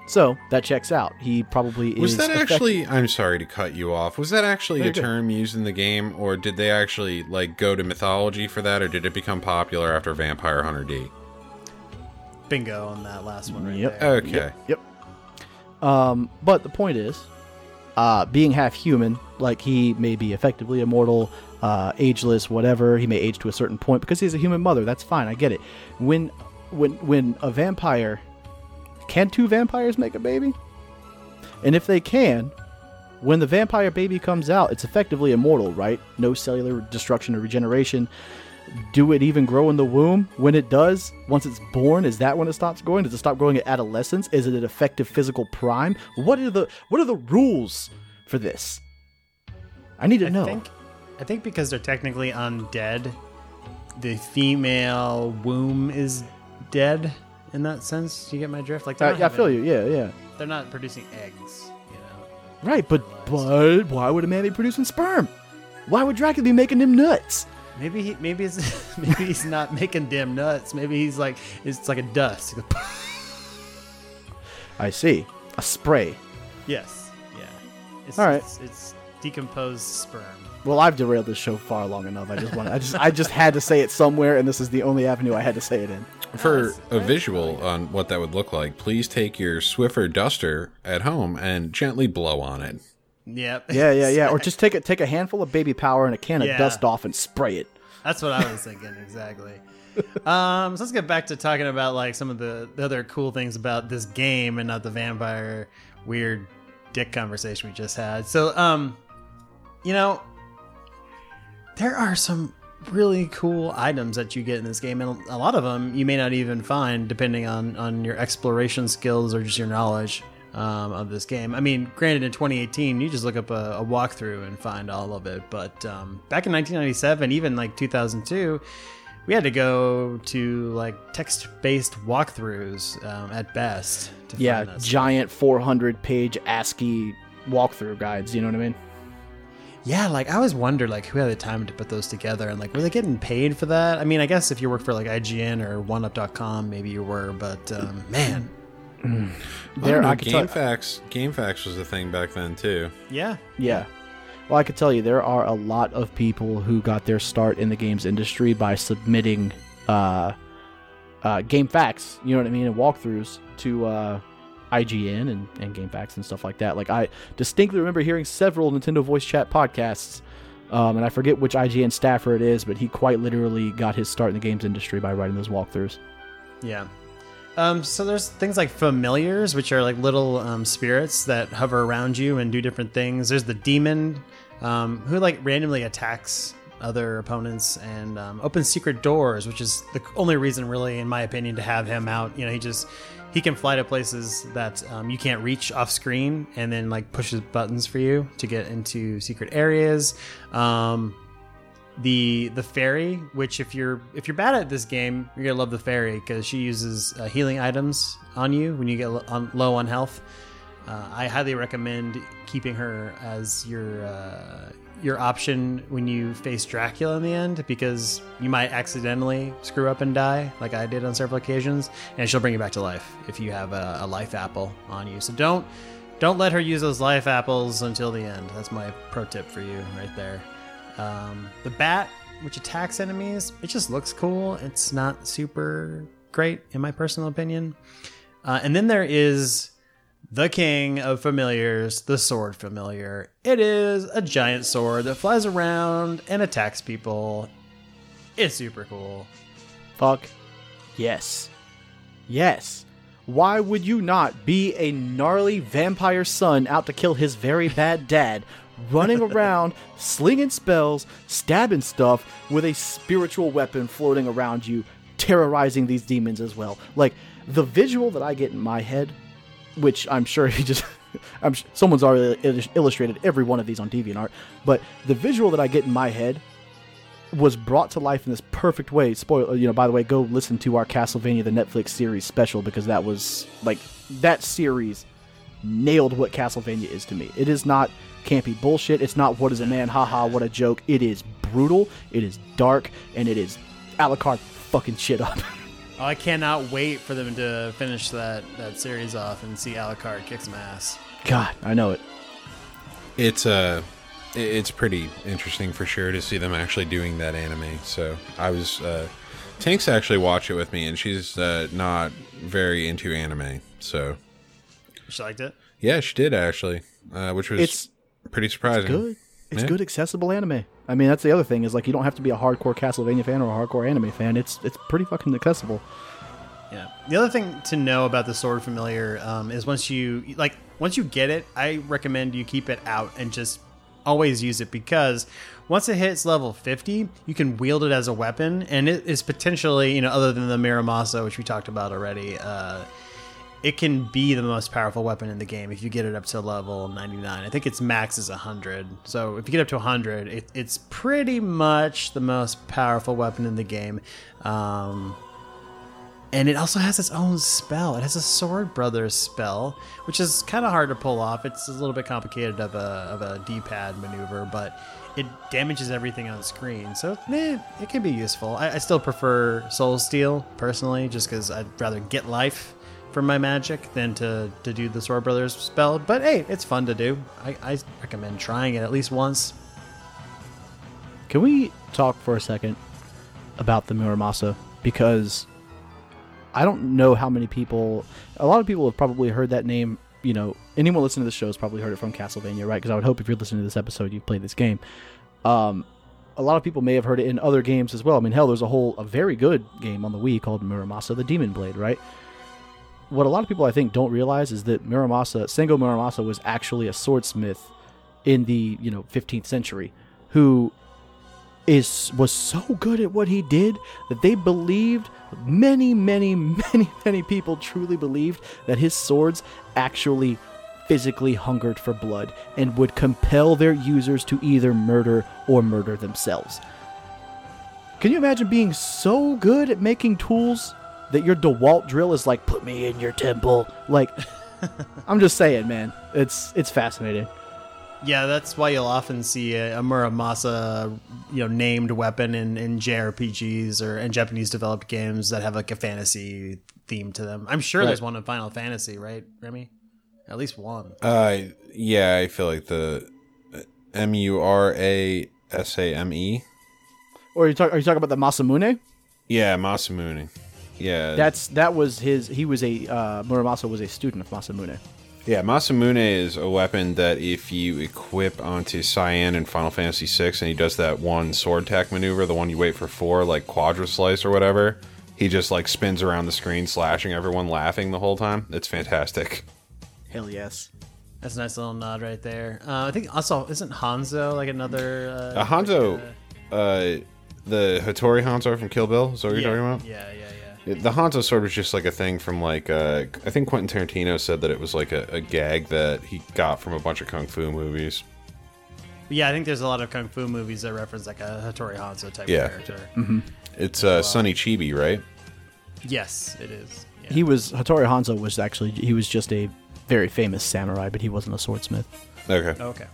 So that checks out. He probably Was that effect- actually? I'm sorry to cut you off. Was that actually No, a good. term used in the game, or did they actually like go to mythology for that, or did it become popular after Vampire Hunter D? Bingo on that last one right Yep. there. Okay. Yep. Um, but the point is, uh, being half human, like he may be effectively immortal, uh, ageless, whatever. He may age to a certain point because he's a human mother. That's fine. I get it. When, when, when a vampire, can two vampires make a baby? And if they can, when the vampire baby comes out, it's effectively immortal, right? No cellular destruction or regeneration. Do it even grow in the womb? When it does, once it's born, is that when it stops growing? Does it stop growing at adolescence? Is it an effective physical prime? What are the what are the rules for this? I need to I know. think I think because they're technically undead, the female womb is dead in that sense. Do you get my drift? Like, they're uh, I, I feel you. Yeah, yeah. They're not producing eggs. You know. Right, but but why would a man be producing sperm? Why would Dracula be making them nuts? Maybe he maybe it's [laughs] maybe he's not making damn nuts. Maybe he's like it's like a dust. [laughs] I see. A spray. yes. Yeah. It's, All right. It's, it's decomposed sperm. Well, I've derailed this show far long enough. I just want I just I just had to say it somewhere, and this is the only avenue I had to say it in. for a visual on what that would look like, please take your Swiffer duster at home and gently blow on it. Yep. Yeah, yeah, yeah. Or [laughs] just take a take a handful of baby power and a can of Yeah. dust off and spray it. That's what I was thinking exactly. [laughs] Um, so let's get back to talking about like some of the, the other cool things about this game and not the vampire weird dick conversation we just had. So, um, you know, there are some really cool items that you get in this game, and a lot of them you may not even find depending on on your exploration skills or just your knowledge um, of this game. I mean, granted, in 2018, you just look up a, a walkthrough and find all of it, but um, back in 1997, even like 2002. We had to go to like text-based walkthroughs um, at best. To Yeah, giant 400 page ASCII walkthrough guides. You know what I mean? Yeah, like I always wonder, like who had the time to put those together and like were they getting paid for that? I mean, I guess if you work for like IGN or OneUp.com, maybe you were, but um, man, There, I, I I could tell- GameFAQs, GameFAQs was a thing back then too. yeah, Yeah. Well, I could tell you there are a lot of people who got their start in the games industry by submitting uh, uh, GameFAQs, you know what I mean, and walkthroughs to uh, IGN and, and GameFAQs and stuff like that. Like, I distinctly remember hearing several Nintendo voice chat podcasts, um, and I forget which IGN staffer it is, but he quite literally got his start in the games industry by writing those walkthroughs. yeah. Um, so there's things like familiars, which are like little um, spirits that hover around you and do different things. There's the demon, um, who like randomly attacks other opponents and um, opens secret doors, which is the only reason, really, in my opinion, to have him out. You know, he just he can fly to places that um, you can't reach off screen, and then like pushes buttons for you to get into secret areas. Um, the the fairy which if you're if you're bad at this game you're gonna love the fairy because she uses uh, healing items on you when you get lo- on, low on health uh, i highly recommend keeping her as your uh, your option when you face dracula in the end because you might accidentally screw up and die like i did on several occasions and she'll bring you back to life if you have a, a life apple on you so don't don't let her use those life apples until the end that's my pro tip for you right there um, the bat, which attacks enemies, it just looks cool. It's not super great, in my personal opinion. Uh, and then there is the king of familiars, the sword familiar. It is a giant sword that flies around and attacks people. It's super cool. Fuck yes. Yes. Why would you not be a gnarly vampire son out to kill his very bad dad, running [laughs] around, slinging spells, stabbing stuff with a spiritual weapon floating around you, terrorizing these demons as well? Like, the visual that I get in my head, which I'm sure [laughs] he just. I'm someone's already illustrated every one of these on DeviantArt, but the visual that I get in my head was brought to life in this perfect way. Spoil, uh, you know, by the way, go listen to our Castlevania the Netflix series special because that was like that series nailed what Castlevania is to me. It is not campy bullshit. It's not what is a man, haha, what a joke. It is brutal. It is dark, and it is Alucard fucking shit up. [laughs] Oh, I cannot wait for them to finish that, that series off and see Alucard kick some ass. God, I know it. It's uh it's pretty interesting for sure to see them actually doing that anime. So I was uh Tanks actually watched it with me and she's uh not very into anime. So She liked it? yeah, she did actually. Uh which was It's- pretty surprising. It's Good. It's Yeah. good accessible anime. I mean, that's the other thing is like you don't have to be a hardcore Castlevania fan or a hardcore anime fan. It's it's pretty fucking accessible. Yeah. The other thing to know about the sword familiar um, is once you like once you get it, I recommend you keep it out and just always use it because once it hits level 50, you can wield it as a weapon and it is potentially, you know, other than the Muramasa, which we talked about already, uh, it can be the most powerful weapon in the game if you get it up to level 99. I think its max is 100. So if you get up to 100, it, it's pretty much the most powerful weapon in the game. Um, and it also has its own spell. It has a Sword Brothers spell, which is kind of hard to pull off. It's a little bit complicated of a of a D-pad maneuver, but it damages everything on screen. So eh, it can be useful. I, I still prefer Soul Steal personally, just because I'd rather get life from my magic than to to do the Sword Brothers spell. But hey, it's fun to do. I, I recommend trying it at least once. Can we talk for a second about the Muramasa? Because I don't know how many people. A lot of people have probably heard that name. You know, anyone listening to the show has probably heard it from Castlevania, right? Because I would hope if you're listening to this episode, you've played this game. Um, a lot of people may have heard it in other games as well. I mean, hell, there's a whole a very good game on the Wii called Muramasa the Demon Blade, right? What a lot of people I think don't realize is that Muramasa, Sengo Muramasa, was actually a swordsmith in the you know 15th century, who is was so good at what he did that they believed many many [laughs] many many people truly believed that his swords actually physically hungered for blood and would compel their users to either murder or murder themselves. Can you imagine being so good at making tools that your DeWalt drill is like put me in your temple like [laughs] I'm just saying man it's it's fascinating Yeah, that's why you'll often see a, a Muramasa, you know, named weapon in, in JRPGs or in Japanese developed games that have like a fantasy theme to them. I'm sure there's one in Final Fantasy, right, Remy? At least one. Uh, yeah, I feel like the M U R A S A M E. or are you, talk, are you talking about the Masamune Yeah, Masamune. Yeah, That's that was his. He was a uh, Muramasa was a student of Masamune. yeah. Masamune is a weapon that if you equip onto Cyan in Final Fantasy VI, and he does that one sword attack maneuver, the one you wait for four, like Quadra Slice or whatever, he just like spins around the screen, slashing everyone, laughing the whole time. It's fantastic. Hell yes. That's a nice little nod right there. Uh, I think also isn't Hanzo like another uh, Uh, Hanzo, uh, the Hattori Hanzo from Kill Bill. Is that what yeah, you're talking about? Yeah, yeah, yeah. The Hanzo sword was just like a thing from like uh, I think Quentin Tarantino said that it was like a, a gag that he got from a bunch of kung fu movies. Yeah, I think there's a lot of kung fu movies that reference like a Hattori Hanzo type Yeah. character. It's uh, Sonny Chiba, right? Yes, it is. Yeah. He was Hattori Hanzo was actually he was just a very famous samurai, but he wasn't a swordsmith. Okay. Okay.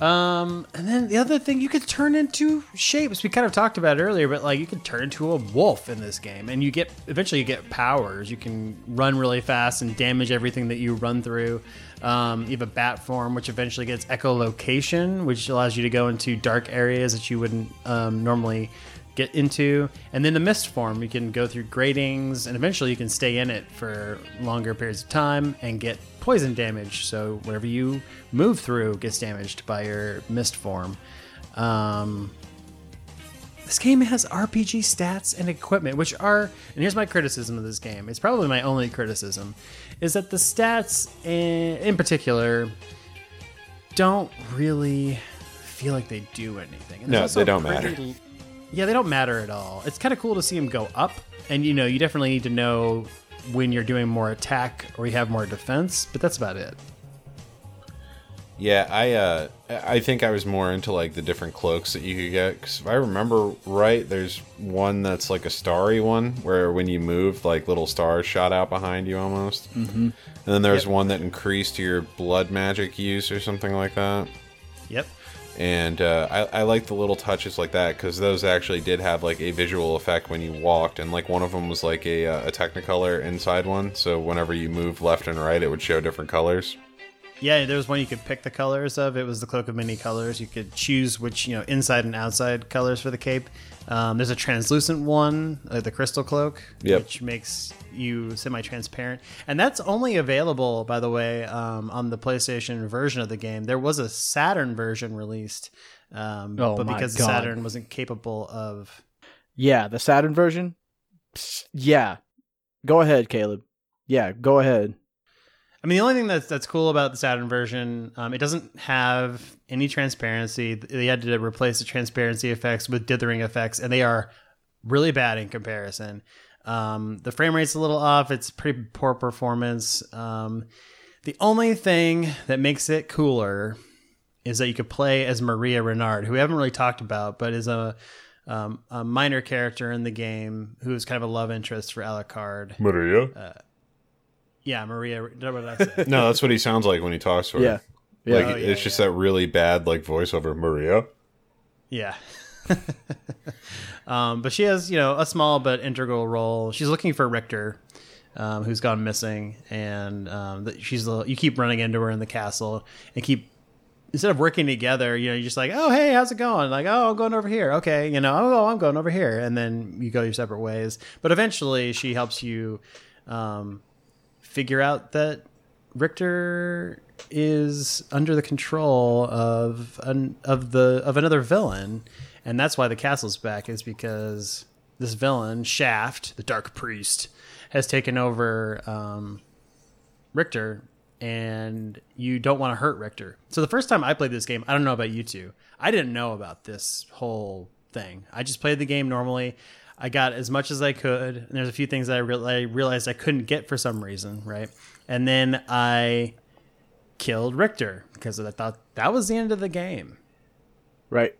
Um, and then the other thing, you could turn into shapes. We kind of talked about earlier, but like you can turn into a wolf in this game, and you get eventually you get powers. You can run really fast and damage everything that you run through. Um, you have a bat form, which eventually gets echolocation, which allows you to go into dark areas that you wouldn't um, normally get into. And then the mist form, you can go through gratings, and eventually you can stay in it for longer periods of time and get poison damage. So whatever you move through gets damaged by your mist form. Um, this game has RPG stats and equipment, which are, and here's my criticism of this game. It's probably my only criticism, is that the stats, in, in particular, don't really feel like they do anything. And No, they don't matter. Yeah, they don't matter at all. It's kind of cool to see them go up, and you know, you definitely need to know when you're doing more attack or you have more defense, but that's about it. Yeah, I uh, I think I was more into like the different cloaks that you could get. Because if I remember right, there's one that's like a starry one where when you moved, like little stars shot out behind you almost. Mm-hmm. And then there's one that increased your blood magic use or something like that. Yep. And uh, I, I like the little touches like that because those actually did have like a visual effect when you walked and like one of them was like a, uh, a technicolor inside one so whenever you moved left and right it would show different colors Yeah, there was one you could pick the colors of. It was the cloak of many colors. You could choose which, you know, inside and outside colors for the cape. Um, there's a translucent one, uh, the crystal cloak, Yep. which makes you semi-transparent, and that's only available, by the way, um, on the PlayStation version of the game. There was a Saturn version released, um, Oh but because God. Saturn wasn't capable of Yeah, the Saturn version. Psst, Yeah, go ahead, Caleb. Yeah, go ahead. I mean, the only thing that's that's cool about the Saturn version, um, it doesn't have any transparency. They had to replace the transparency effects with dithering effects, and they are really bad in comparison. Um, the frame rate's a little off. It's pretty poor performance. Um, the only thing that makes it cooler is that you could play as Maria Renard, who we haven't really talked about, but is a um, a minor character in the game who is kind of a love interest for Alucard. maria Yeah, Maria. What did I say? no that's what he sounds like when he talks to her Yeah, yeah. like Oh, yeah, it's just that really bad like voiceover maria Yeah. [laughs] um, but she has, you know, a small but integral role. She's looking for Richter, um, who's gone missing, and um, that she's the, you keep running into her in the castle and keep instead of working together, you know, you're just like, oh, hey, how's it going? Like, oh, I'm going over here. Okay, you know, oh, I'm going over here, and then you go your separate ways. But eventually, she helps you um, figure out that Richter is under the control of an, of the of another villain, and that's why the castle's back. Is because this villain Shaft, the Dark Priest, has taken over um, Richter, and you don't want to hurt Richter. So the first time I played this game, I don't know about you two. I didn't know about this whole thing. I just played the game normally. I got as much as I could, and there's a few things that I, re- I realized I couldn't get for some reason, right? And then I killed Richter because I thought that was the end of the game. Right.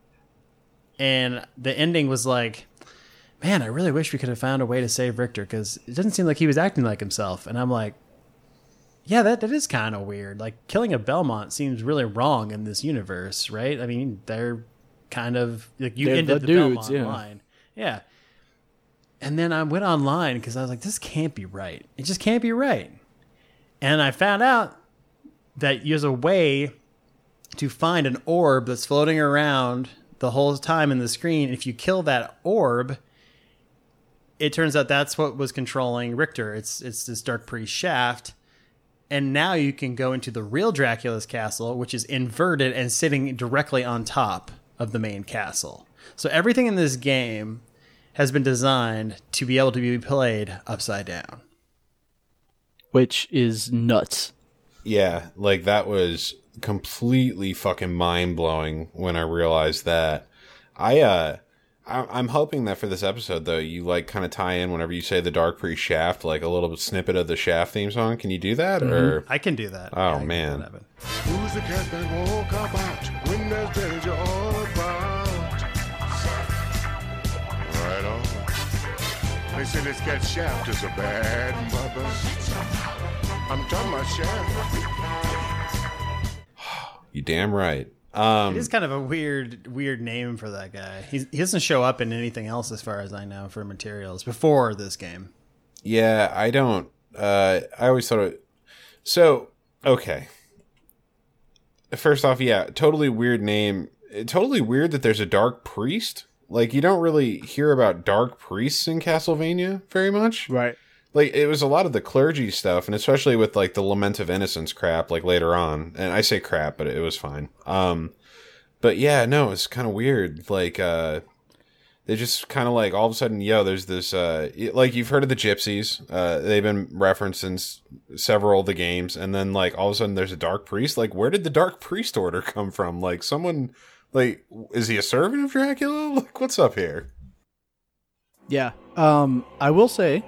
And the ending was like, man, I really wish we could have found a way to save Richter because it doesn't seem like he was acting like himself. And I'm like, yeah, that, that is kind of weird. Like, killing a Belmont seems really wrong in this universe, right? I mean, they're kind of like you They're ended the the, dudes, Belmont yeah. line. Yeah. And then I went online because I was like, this can't be right. It just can't be right. And I found out that there's a way to find an orb that's floating around the whole time in the screen. If you kill that orb, it turns out that's what was controlling Richter. It's it's this dark priest shaft. And now you can go into the real Dracula's castle, which is inverted and sitting directly on top of the main castle. So everything in this game has been designed to be able to be played upside down. Which is nuts. Yeah, like that was completely fucking mind blowing when I realized that. I uh, I- I'm hoping that for this episode though, you like kind of tie in whenever you say the Dark Priest Shaft, like a little snippet of the Shaft theme song. Can you do that? Or I can do that. Oh, I can do man. They say this cat Shaft is a bad mother. I'm talking about Shaft. [sighs] you damn right. Um, It is kind of a weird, weird name for that guy. He's, he doesn't show up in anything else, as far as I know, for materials before this game. Yeah, I don't. Uh, I always thought it. So okay. First off, yeah, totally weird name. Totally weird that there's a dark priest. Like you don't really hear about dark priests in Castlevania very much. Right. Like it was a lot of the clergy stuff, and especially with like the Lament of Innocence crap, like later on. And I say crap, but it was fine. Um, but yeah, no, it's kind of weird. Like uh, they just kind of like all of a sudden, yo, there's this uh, like you've heard of the Gypsies. Uh, they've been referenced in s- several of the games, and then like all of a sudden, there's a dark priest. Like, where did the dark priest order come from? Like, someone like is he a servant of Dracula? [laughs] Like, what's up here? Yeah. Um, I will say,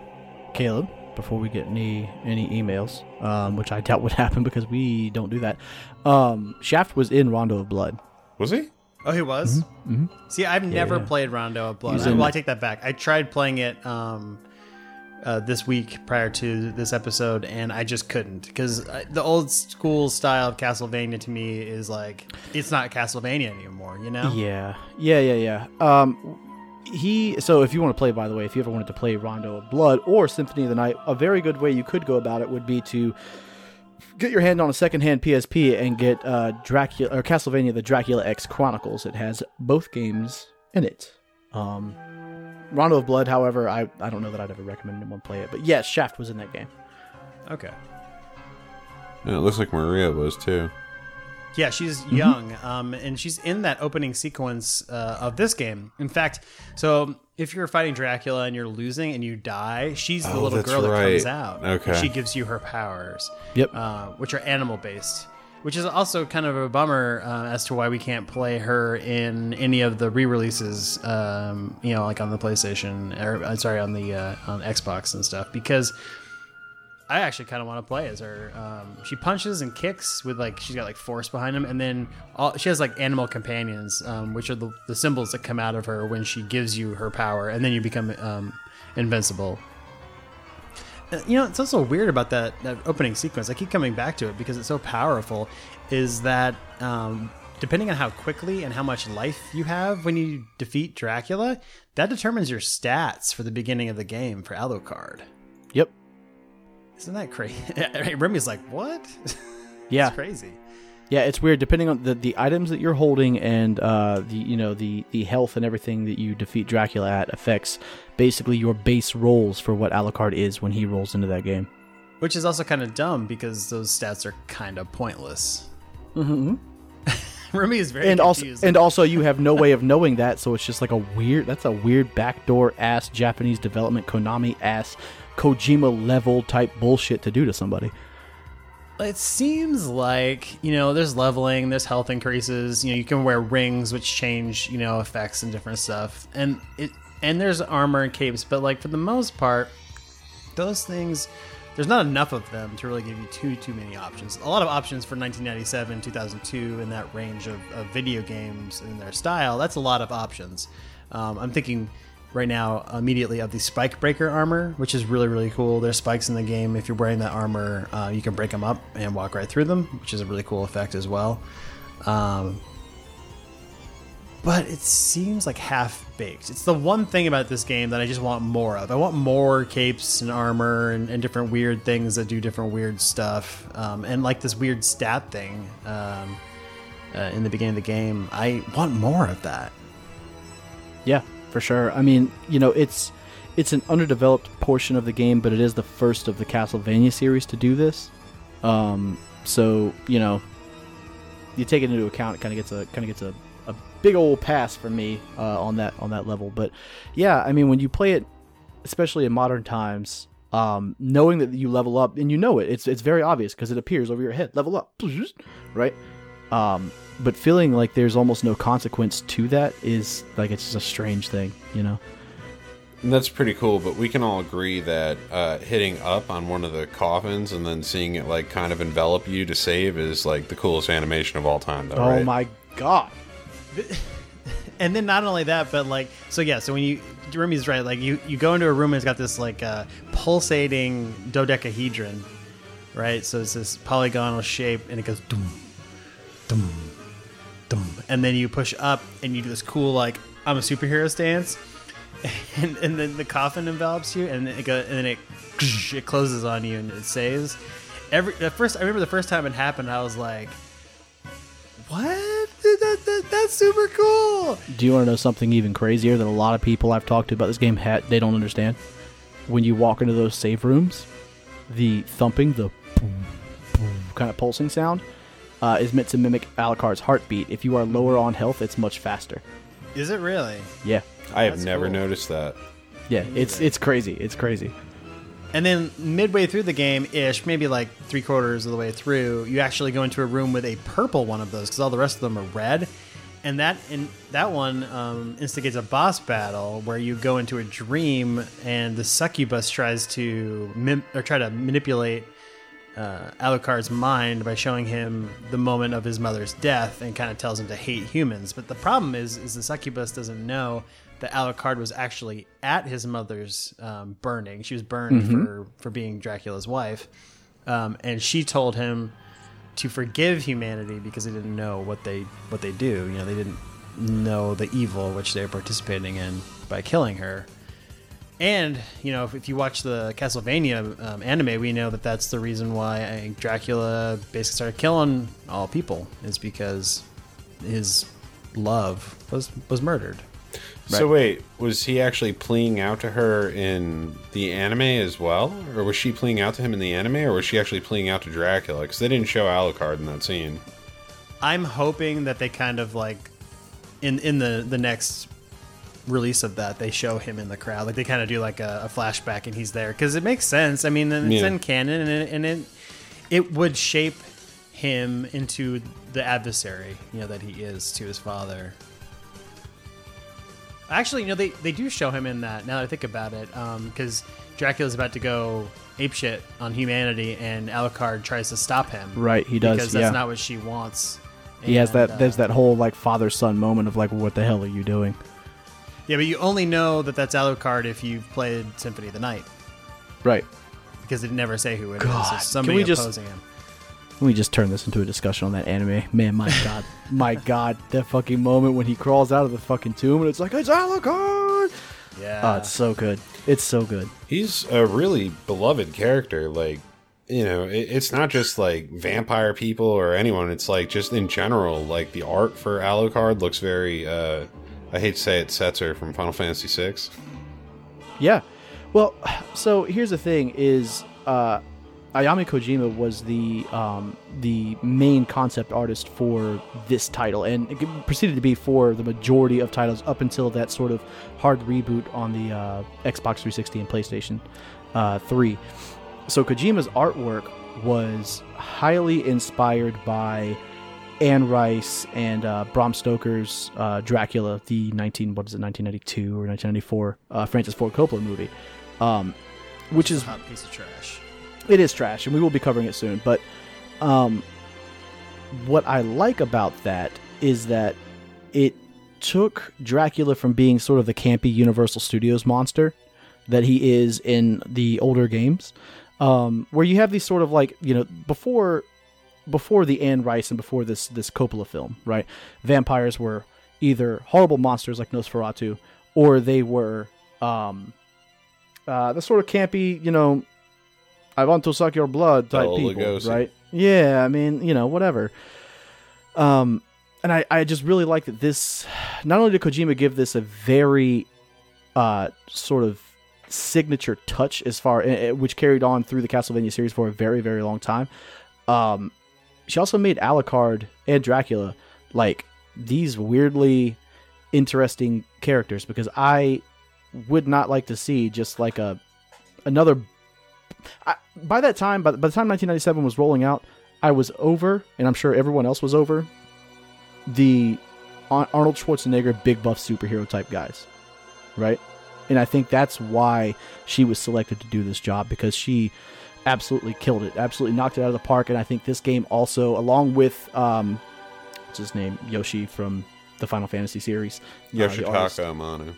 Caleb, before we get any any emails, um, which I doubt would [laughs] happen because we don't do that. Um, Shaft was in Rondo of Blood. Was he? Oh, he was. See, I've never Mm-hmm. yeah. played Rondo of Blood. I, in well, I take that back. I tried playing it um, uh, this week prior to this episode, and I just couldn't because the old school style of Castlevania to me is like it's not Castlevania anymore. You know? Yeah, yeah, yeah, yeah. Um, he. So, if you want to play, by the way, if you ever wanted to play Rondo of Blood or Symphony of the Night, a very good way you could go about it would be to get your hand on a secondhand PSP and get uh, Dracula or Castlevania: The Dracula X Chronicles. It has both games in it. Um, Rondo of Blood, however, I I don't know that I'd ever recommend anyone play it, but yes, Shaft was in that game. Okay. Yeah, it looks like Maria was too. Yeah, she's Mm-hmm. young, um, and she's in that opening sequence uh, of this game. In fact, so if you're fighting Dracula and you're losing and you die, she's the Oh, little that's girl that comes out. Okay. she gives you her powers. Yep. uh, which are animal based. Which is also kind of a bummer uh, as to why we can't play her in any of the re-releases, um, you know, like on the PlayStation or uh, sorry, on the uh, on Xbox and stuff. Because I actually kind of want to play as her. Um, she punches and kicks with like she's got like force behind him, and then all, she has like animal companions, um, which are the, the symbols that come out of her when she gives you her power, and then you become um, invincible. You know, it's also weird about that that opening sequence. I keep coming back to it because it's so powerful. Is that um, depending on how quickly and how much life you have when you defeat Dracula, that determines your stats for the beginning of the game for Alucard. Yep. Isn't that crazy? [laughs] Remy's like, what? [laughs] Yeah. It's crazy. Yeah, it's weird. Depending on the, the items that you're holding and uh, the you know the the health and everything that you defeat Dracula at affects basically your base rolls for what Alucard is when he rolls into that game. Which is also kind of dumb because those stats are kind of pointless. Mm-hmm. [laughs] Remy is very and also confused. and also you have no way of knowing that, so it's just like a weird. That's a weird backdoor ass Japanese development Konami ass Kojima level type bullshit to do to somebody. It seems like you know there's leveling, there's health increases. You know you can wear rings which change you know effects and different stuff, and it and there's armor and capes. But like for the most part, those things there's not enough of them to really give you too too many options. A lot of options for 1997, 2002, in that range of, of video games and their style. That's a lot of options. Um, I'm thinking right now immediately of the spike breaker armor, which is really really cool. There's spikes in the game. If you're wearing that armor, uh, you can break them up and walk right through them, which is a really cool effect as well. Um, but it seems like half baked. It's the one thing about this game that I just want more of. I want more capes and armor and, and different weird things that do different weird stuff, um, and like this weird stat thing um, uh, in the beginning of the game. I want more of that. Yeah, for sure. I mean, you know, it's it's an underdeveloped portion of the game, but it is the first of the Castlevania series to do this. Um, so you know, you take it into account, it kind of gets a kind of gets a, a big old pass for me uh, on that on that level. But yeah, I mean, when you play it, especially in modern times, um, knowing that you level up and you know it, it's it's very obvious because it appears over your head. Level up, [laughs] right? Um, but feeling like there's almost no consequence to that is like it's just a strange thing, you know. That's pretty cool, but we can all agree that uh, hitting up on one of the coffins and then seeing it like kind of envelop you to save is like the coolest animation of all time, though. Oh right? my god! [laughs] and then not only that, but like so yeah. So when you Remy's right, like you you go into a room and it's got this like uh, pulsating dodecahedron, right? So it's this polygonal shape and it goes dum dum dum, and then you push up and you do this cool like I'm a superhero stance, [laughs] and and then the coffin envelops you and it go and then it it closes on you and it saves. Every at first, I remember the first time it happened, I was like, "What? That, that, that's super cool!" Do you want to know something even crazier that a lot of people I've talked to about this game had they don't understand? When you walk into those save rooms, the thumping, the boom, boom kind of pulsing sound uh, is meant to mimic Alucard's heartbeat. If you are lower on health, it's much faster. Is it really? Yeah, I have That's never cool. noticed that. yeah, it's it's crazy. It's crazy. And then midway through the game, ish, maybe like three quarters of the way through, you actually go into a room with a purple one of those because all the rest of them are red. And that in that one um, instigates a boss battle where you go into a dream and the succubus tries to mim- or try to manipulate uh, Alucard's mind by showing him the moment of his mother's death and kind of tells him to hate humans. But the problem is, is the succubus doesn't know that Alucard was actually at his mother's um, burning. She was burned for for being Dracula's wife, um, and she told him to forgive humanity because they didn't know what they what they do. You know, they didn't know the evil which they were participating in by killing her. And you know, if, if you watch the Castlevania um, anime, we know that that's the reason why I think Dracula basically started killing all people is because his love was was murdered. So wait, was he actually pleading out to her in the anime as well, or was she pleading out to him in the anime, or was she actually pleading out to Dracula? Because they didn't show Alucard in that scene. I'm hoping that they kind of like in in the the next release of that they show him in the crowd like they kind of do like a, a flashback and he's there because it makes sense i mean it's Yeah. in canon and it, and it it would shape him into the adversary you know that he is to his father actually you know they, they do show him in that now that i think about it because dracula's about to go apeshit on humanity and alucard tries to stop him Right, he does, because yeah. that's not what she wants He has And, that. There's uh, that whole like father son moment of like, what the hell are you doing? Yeah, but you only know that that's Alucard if you've played Symphony of the Night Right. because they never say who it is. God, It's can somebody we just- opposing him. Let me just turn this into a discussion on that anime. Man, my [laughs] god, my god, that fucking moment when he crawls out of the fucking tomb and it's like it's Alucard. Yeah. Oh, it's so good. It's so good. He's a really beloved character. Like, you know, it, it's not just like vampire people or anyone. It's like just in general, like the art for Alucard looks very. uh I hate to say it, Setzer from Final Fantasy VI. Yeah. Well, so here's the thing: is uh, Ayami Kojima was the um, the main concept artist for this title, and proceeded to be for the majority of titles up until that sort of hard reboot on the uh, Xbox 360 and PlayStation uh, 3. So Kojima's artwork was highly inspired by Anne Rice and uh, Bram Stoker's uh, Dracula, the 19 what is it 1992 or 1994 uh, Francis Ford Coppola movie, um, which is Hot piece of trash. it is trash, and we will be covering it soon. But um, what I like about that is that it took Dracula from being sort of the campy Universal Studios monster that he is in the older games, um, where you have these sort of like you know before before the Anne Rice and before this this Coppola film, right? Vampires were either horrible monsters like Nosferatu, or they were um, uh, the sort of campy, you know, I want to suck your blood type people, Lugosi. right? Yeah, I mean, you know, whatever. Um, and I, I just really like that this. Not only did Kojima give this a very, uh, sort of signature touch as far, eh, eh, which carried on through the Castlevania series for a very, very long time. Um, she also made Alucard and Dracula like these weirdly interesting characters because I would not like to see just like a another. I, by that time, by, by the time 1997 was rolling out, I was over, and I'm sure everyone else was over the Arnold Schwarzenegger big buff superhero type guys, right? And I think that's why she was selected to do this job because she absolutely killed it, absolutely knocked it out of the park. And I think this game also, along with um, what's his name, Yoshi from the Final Fantasy series, uh, Yoshitaka Amano.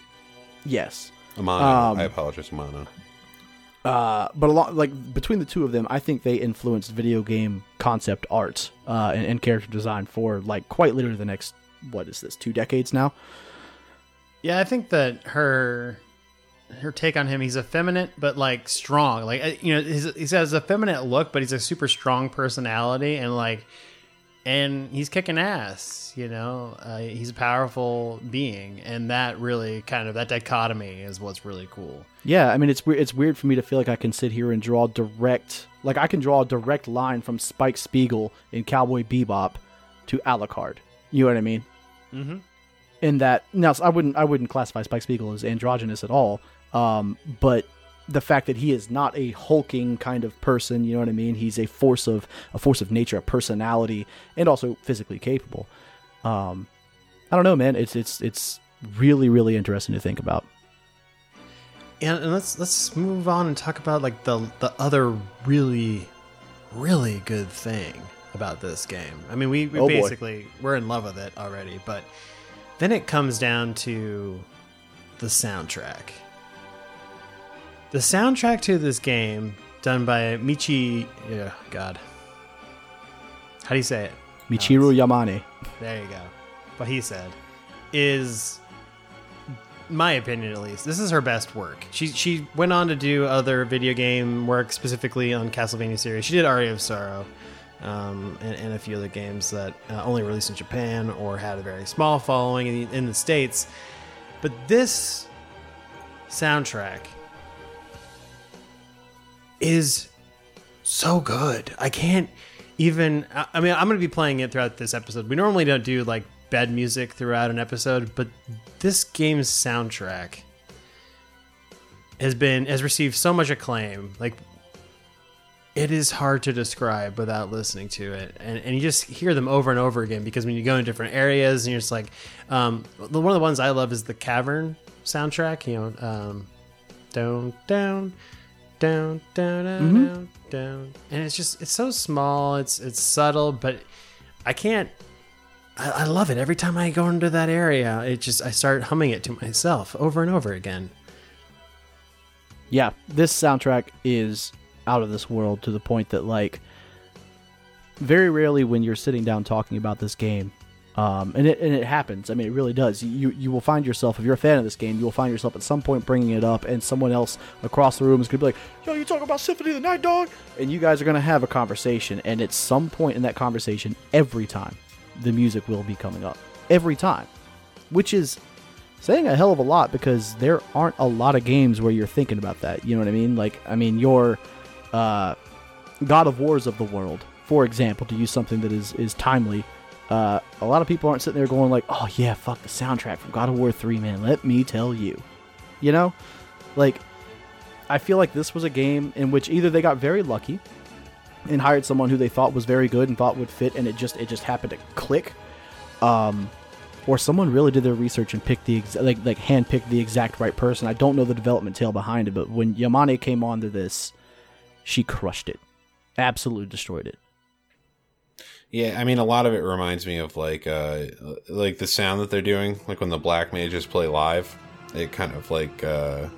yes, Amano. Um, I apologize, Amano. uh, but a lot like between the two of them, I think they influenced video game concept art uh, and, and character design for like quite literally the next what is this two decades now. Yeah, I think that her her take on him, he's effeminate but like strong. Like uh, you know, he's, he has a feminine look, but he's a super strong personality and like and he's kicking ass, you know. Uh, he's a powerful being and that really kind of that dichotomy is what's really cool. Yeah, I mean it's weird. It's weird for me to feel like I can sit here and draw direct, like I can draw a direct line from Spike Spiegel in Cowboy Bebop to Alucard. You know what I mean? Mm-hmm. In that, now I wouldn't, I wouldn't classify Spike Spiegel as androgynous at all. Um, but the fact that he is not a hulking kind of person, you know what I mean? He's a force of a force of nature, a personality, and also physically capable. Um, I don't know, man. It's it's it's really really interesting to think about. And, and let's let's move on and talk about like the the other really really good thing about this game. I mean, we, we Oh, boy. basically we're in love with it already, but then it comes down to the soundtrack. The soundtrack to this game, done by Michi, yeah, God, how do you say it? Michiru Yamane. There you go. What he said is my opinion at least. This is her best work. She she went on to do other video game work specifically on Castlevania series. She did Aria of Sorrow. Um, and, and a few other games that uh, only released in Japan or had a very small following in the, in the States. But this soundtrack is so good. I can't even. I mean, I'm going to be playing it throughout this episode. We normally don't do like bed music throughout an episode, but this game's soundtrack has been has received so much acclaim. Like, it is hard to describe without listening to it, and and you just hear them over and over again because when you go in different areas and you're just like, um, one of the ones I love is the Cavern soundtrack. You know, um, down down down down down mm-hmm. down down. And it's just it's so small it's it's subtle but i can't I, I love it. Every time i go into that area it just i start humming it to myself over and over again. Yeah, this soundtrack is out of this world to the point that like very rarely when you're sitting down talking about this game, Um, and it and it happens. I mean, it really does. You you will find yourself if you're a fan of this game, you will find yourself at some point bringing it up, and someone else across the room is gonna be like, "Yo, you talking about Symphony of the Night, dog?" And you guys are gonna have a conversation, and at some point in that conversation, every time, the music will be coming up. Every time, which is saying a hell of a lot because there aren't a lot of games where you're thinking about that. You know what I mean? Like, I mean, your uh, God of Wars of the world, for example, to use something that is is timely. Uh, a lot of people aren't sitting there going like, "Oh yeah, fuck the soundtrack from God of War 3, man." Let me tell you, you know, like I feel like this was a game in which either they got very lucky and hired someone who they thought was very good and thought would fit, and it just it just happened to click, um, or someone really did their research and picked the ex- like like handpicked the exact right person. I don't know the development tale behind it, but when Yamane came onto this, she crushed it, absolutely destroyed it. Yeah, I mean, a lot of it reminds me of like, uh, like the sound that they're doing, like when the black mages play live. It kind of like, uh,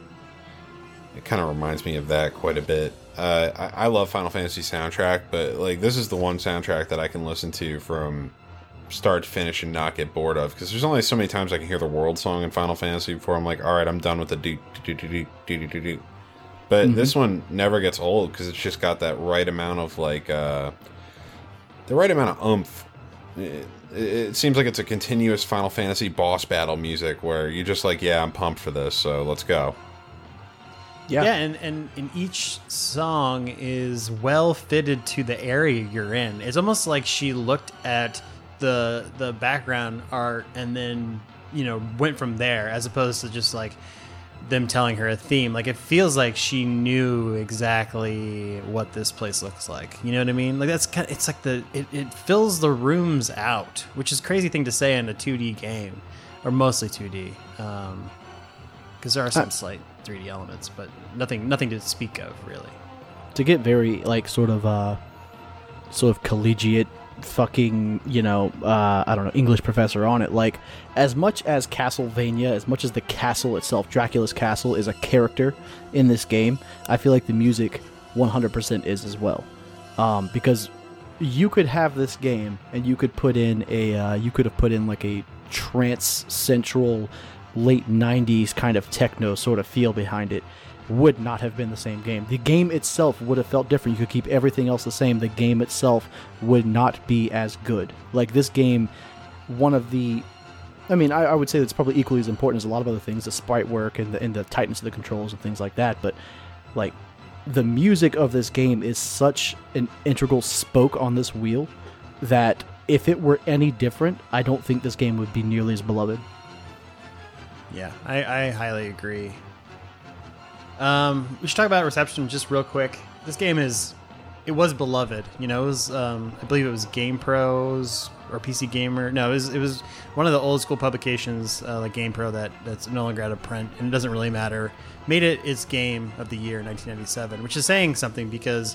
it kind of reminds me of that quite a bit. Uh, I, I love Final Fantasy soundtrack, but like this is the one soundtrack that I can listen to from start to finish and not get bored of because there's only so many times I can hear the world song in Final Fantasy before I'm like, all right, I'm done with the do do do do do do do. But this one never gets old because it's just got that right amount of like. uh the right amount of oomph. It, it seems like it's a continuous Final Fantasy boss battle music where you're just like, yeah, I'm pumped for this, so let's go. Yeah. Yeah, and, and, and each song is well fitted to the area you're in. It's almost like she looked at the the background art and then you know went from there, as opposed to just like them telling her a theme. Like it feels like she knew exactly what this place looks like. You know what I mean? Like that's kind. of, it's like the it, it fills the rooms out, which is a crazy thing to say in a 2D game, or mostly 2D. Um, because there are some slight 3D elements, but nothing nothing to speak of really. to get very like sort of uh sort of collegiate fucking you know uh i don't know english professor on it. Like as much as castlevania as much as the castle itself dracula's castle is a character in this game i feel like the music 100% is as well. Um because you could have this game and you could put in a uh, you could have put in like a trance central late 90s kind of techno sort of feel behind it would not have been the same game. The game itself would have felt different. You could keep everything else the same. The game itself would not be as good. Like this game, one of the, I mean, I, I would say that's probably equally as important as a lot of other things, the sprite work and the, and the tightness of the controls and things like that. But like, the music of this game is such an integral spoke on this wheel that if it were any different, I don't think this game would be nearly as beloved. Yeah, I, I highly agree. Um, we should talk about reception just real quick. This game is, it was beloved. You know, it was, um, I believe it was Game Pros or PC Gamer. No, it was, it was one of the old school publications uh, like Game Pro that that's no longer out of print, and it doesn't really matter. Made it its game of the year in 1997, which is saying something because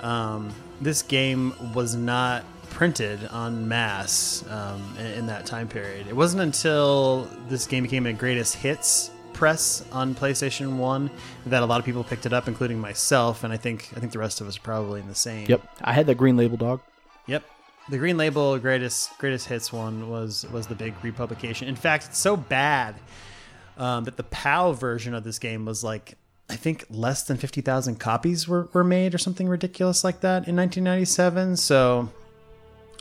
um, this game was not printed en masse um, in, in that time period. It wasn't until this game became a greatest hits press on PlayStation One that a lot of people picked it up, including myself, and I think I think the rest of us are probably in the same. Yep, I had that green label dog. Yep. The Green Label greatest greatest hits one was was the big republication. In fact, it's so bad um, that the PAL version of this game was like I think less than fifty thousand copies were, were made or something ridiculous like that in 1997. So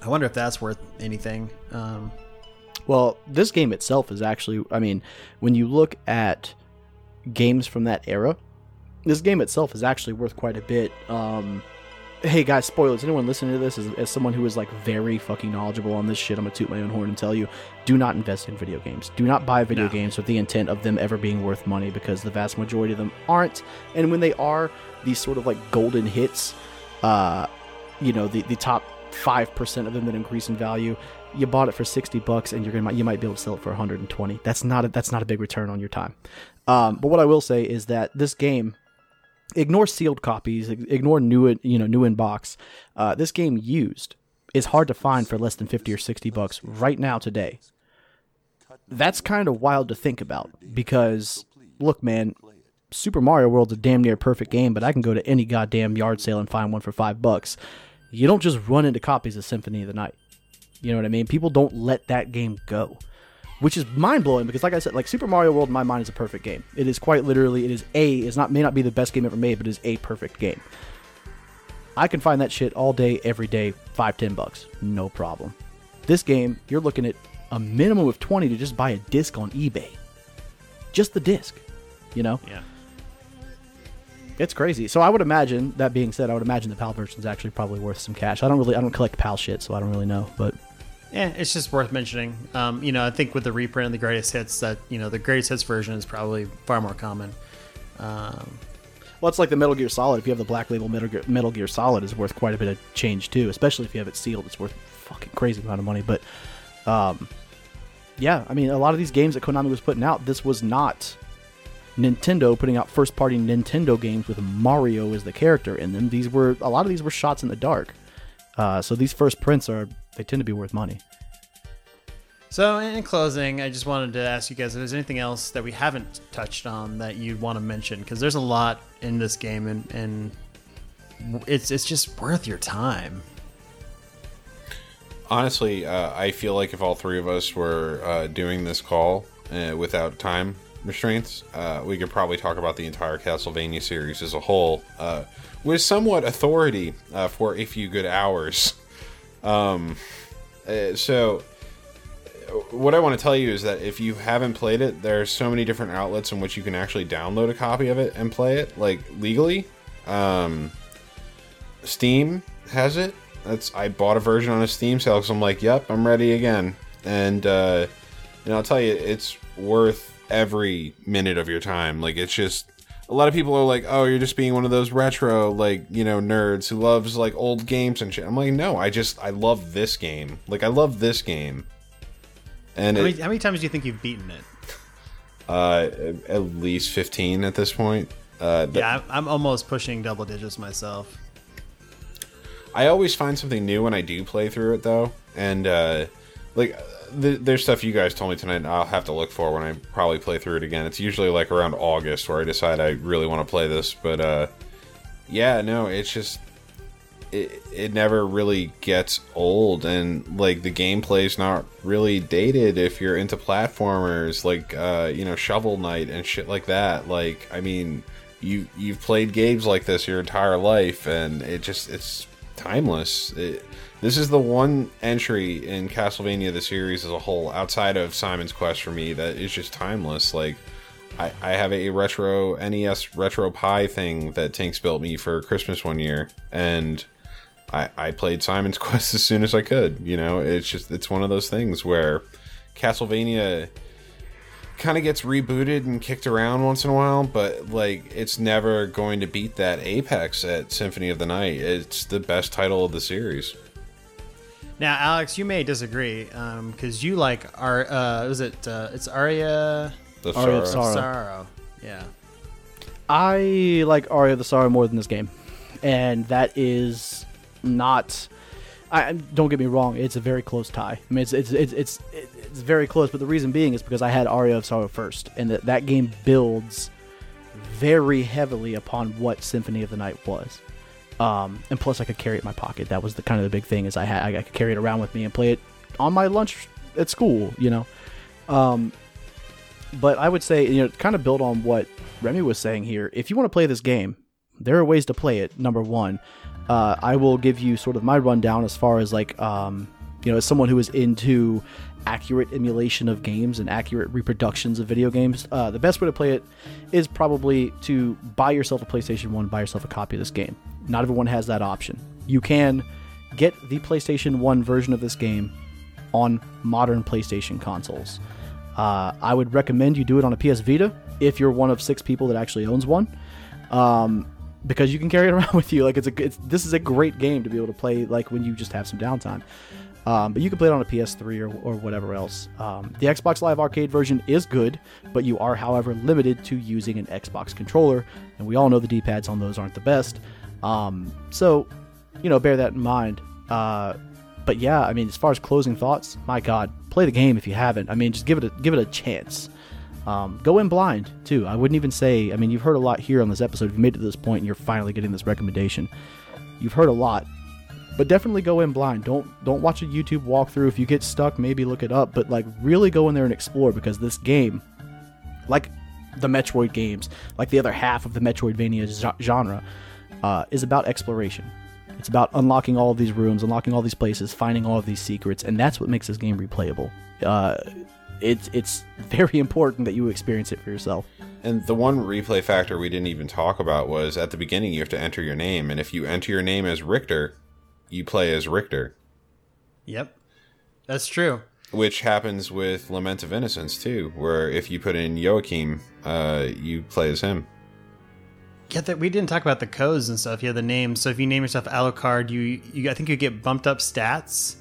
I wonder if that's worth anything. Um, Well, this game itself is actually, I mean, when you look at games from that era, this game itself is actually worth quite a bit. Um, hey guys, spoilers. Anyone listening to this as, as someone who is like very fucking knowledgeable on this shit, I'm gonna toot my own horn and tell you: do not invest in video games. Do not buy video No. games with the intent of them ever being worth money because the vast majority of them aren't. And when they are, these sort of like golden hits, uh, you know, the the top five percent of them that increase in value. You bought it for sixty bucks, and you're gonna you might be able to sell it for 120. That's not a, that's not a big return on your time. Um, but what I will say is that this game ignore sealed copies, ignore new you know new in box. Uh, this game used is hard to find for less than fifty or sixty bucks right now today. That's kind of wild to think about because look, man, Super Mario World's a damn near perfect game, but I can go to any goddamn yard sale and find one for five bucks. You don't just run into copies of Symphony of the Night. You know what I mean? People don't let that game go, which is mind blowing because, like I said, like Super Mario World in my mind is a perfect game. It is quite literally, it is a is not may not be the best game ever made, but it is a perfect game. I can find that shit all day, every day, five, ten bucks, no problem. This game, you're looking at a minimum of twenty to just buy a disc on eBay. Just the disc, you know. Yeah. It's crazy. So I would imagine that being said, I would imagine the PAL version is actually probably worth some cash. I don't really, I don't collect PAL shit, so I don't really know. But Yeah, it's just worth mentioning. Um, you know, I think with the reprint and the greatest hits, that you know the greatest hits version is probably far more common. Um, well, it's like the Metal Gear Solid. If you have the Black Label Metal Gear, Metal Gear Solid, is worth quite a bit of change too. Especially if you have it sealed, it's worth a fucking crazy amount of money. But, um, yeah, I mean, a lot of these games that Konami was putting out, this was not Nintendo putting out first party Nintendo games with Mario as the character in them. These were a lot of these were shots in the dark. Uh, so these first prints are they tend to be worth money. so, in closing, I just wanted to ask you guys if there's anything else that we haven't touched on that you'd want to mention because there's a lot in this game and, and it's it's just worth your time. Honestly, uh, I feel like if all three of us were uh, doing this call uh, without time restraints, uh, we could probably talk about the entire Castlevania series as a whole uh, with somewhat authority uh, for a few good hours. [laughs] Um, uh, so, what I want to tell you is that if you haven't played it, there's so many different outlets in which you can actually download a copy of it and play it, like legally. Um, Steam has it. That's I bought a version on a Steam sale because I'm like, yep, I'm ready again. And uh, and I'll tell you, it's worth every minute of your time. Like it's just a lot of people are like, oh, you're just being one of those retro like you know nerds who loves like old games and shit. I'm like, no, I just I love this game. Like I love this game. And How it, many, how many times do you think you've beaten it? uh, at least 15 at this point. Uh, Yeah, I'm, I'm almost pushing double digits myself. I always find something new when I do play through it, though, and uh, like th- there's stuff you guys told me tonight. I'll have to look for when I probably play through it again. It's usually like around August where I decide I really want to play this. But uh, yeah, no, it's just it, it never really gets old, and like the gameplay's not really dated if you're into platformers like uh, you know Shovel Knight and shit like that. Like, I mean, you you've played games like this your entire life, and it just it's timeless. It, this is the one entry in Castlevania the series as a whole, outside of Simon's Quest for me, that is just timeless. Like, I, I have a retro NES RetroPie thing that Tanks built me for Christmas one year, and I, I played Simon's [laughs] Quest as soon as I could. You know, it's just it's one of those things where Castlevania kind of gets rebooted and kicked around once in a while, but like it's never going to beat that Apex at Symphony of the Night. It's the best title of the series. Now, Alex, you may disagree because you like our uh, is it uh, it's Aria The Aria of Sorrow. Sorrow. Sorrow. Yeah. I like Aria the Sorrow more than this game, and that is not. I don't get me wrong; it's a very close tie. I mean, it's it's it's it's, it's very close. But the reason being is because I had Aria of Sorrow first, and that that game builds very heavily upon what Symphony of the Night was. Um, and plus, I could carry it in my pocket. That was the kind of the big thing is I had I could carry it around with me and play it on my lunch at school. You know. Um, but I would say, you know, kind of build on what Remy was saying here. If you want to play this game, there are ways to play it. Number one, uh, I will give you sort of my rundown as far as like, um, you know, as someone who is into accurate emulation of games and accurate reproductions of video games. Uh, the best way to play it is probably to buy yourself a PlayStation 1, buy yourself a copy of this game. Not everyone has that option. You can get the PlayStation 1 version of this game on modern PlayStation consoles. Uh, I would recommend you do it on a PS Vita if you're one of six people that actually owns one, um, because you can carry it [laughs] around with you. Like it's a it's, this is a great game to be able to play like when you just have some downtime. Um, but you can play it on a PS3 or, or whatever else. Um, the Xbox Live Arcade version is good, but you are, however, limited to using an Xbox controller, and we all know the D-pads on those aren't the best. Um, so, you know, bear that in mind. Uh, but yeah, I mean, as far as closing thoughts, my God, play the game if you haven't. I mean, just give it a give it a chance. Um, go in blind too. I wouldn't even say. I mean, you've heard a lot here on this episode. You made it to this point and you're finally getting this recommendation, you've heard a lot. but definitely go in blind. Don't don't watch a YouTube walkthrough. If you get stuck, maybe look it up. But like really go in there and explore because this game, like the Metroid games, like the other half of the Metroidvania genre, uh, is about exploration. It's about unlocking all of these rooms, unlocking all these places, finding all of these secrets, and that's what makes this game replayable. Uh, it's it's very [laughs] important that you experience it for yourself. And the one replay factor we didn't even talk about was at the beginning you have to enter your name, and if you enter your name as Richter, you play as Richter, Yep, that's true. which happens with Lament of Innocence too, where if you put in Joachim, uh, you play as him. Yeah, that we didn't talk about the codes and stuff. Yeah, the names. So if you name yourself Alucard, you you I think you get bumped up stats.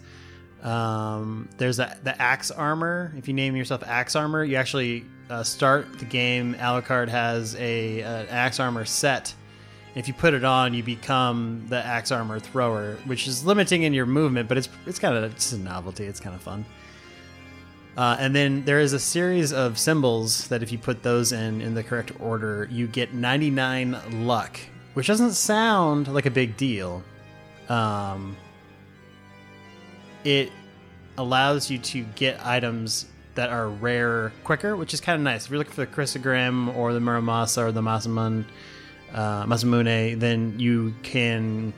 Um, there's a, the axe armor. If you name yourself axe armor, you actually uh, start the game. Alucard has a an axe armor set. If you put it on, you become the axe armor thrower, which is limiting in your movement, but it's it's kind of just a novelty. It's kind of fun. Uh, and then there is a series of symbols that if you put those in in the correct order, you get 99 luck, which doesn't sound like a big deal. Um, it allows you to get items that are rare quicker, which is kind of nice. If you're looking for the Crissaegrim or the Muramasa or the Masamune, uh, Masamune, then you can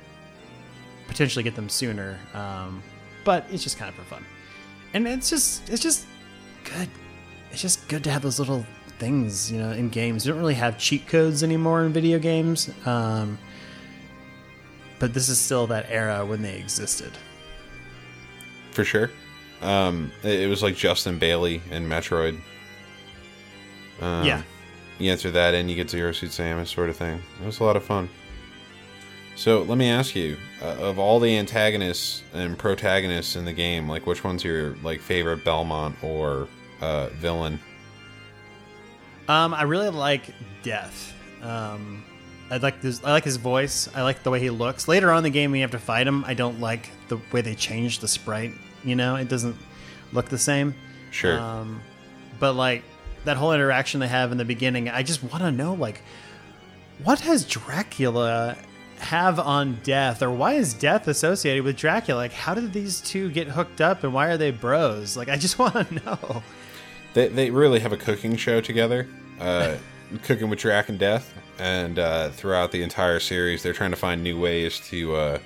potentially get them sooner. Um, but it's just kind of for fun and it's just it's just good it's just good to have those little things you know in games you don't really have cheat codes anymore in video games um, but this is still that era when they existed For sure. Um, it, it was like Justin Bailey in Metroid. Um, yeah You answer that and you get Zero Suit Samus sort of thing. It was a lot of fun. So let me ask you, uh, of all the antagonists and protagonists in the game, like which one's your like favorite Belmont or uh, villain? um, i really like death um, I like this. I like his voice. I like the way he looks. Later on in the game, when you have to fight him, I don't like the way they changed the sprite. You know, it doesn't look the same. Sure. Um, but like that whole interaction they have in the beginning, I just want to know like what has Dracula have on Death, or why is Death associated with Dracula? Like, how did these two get hooked up, and why are they bros? Like, I just [laughs] want to know. They, they really have a cooking show together, uh, [laughs] cooking with Drac and Death, and uh, throughout the entire series, they're trying to find new ways to uh,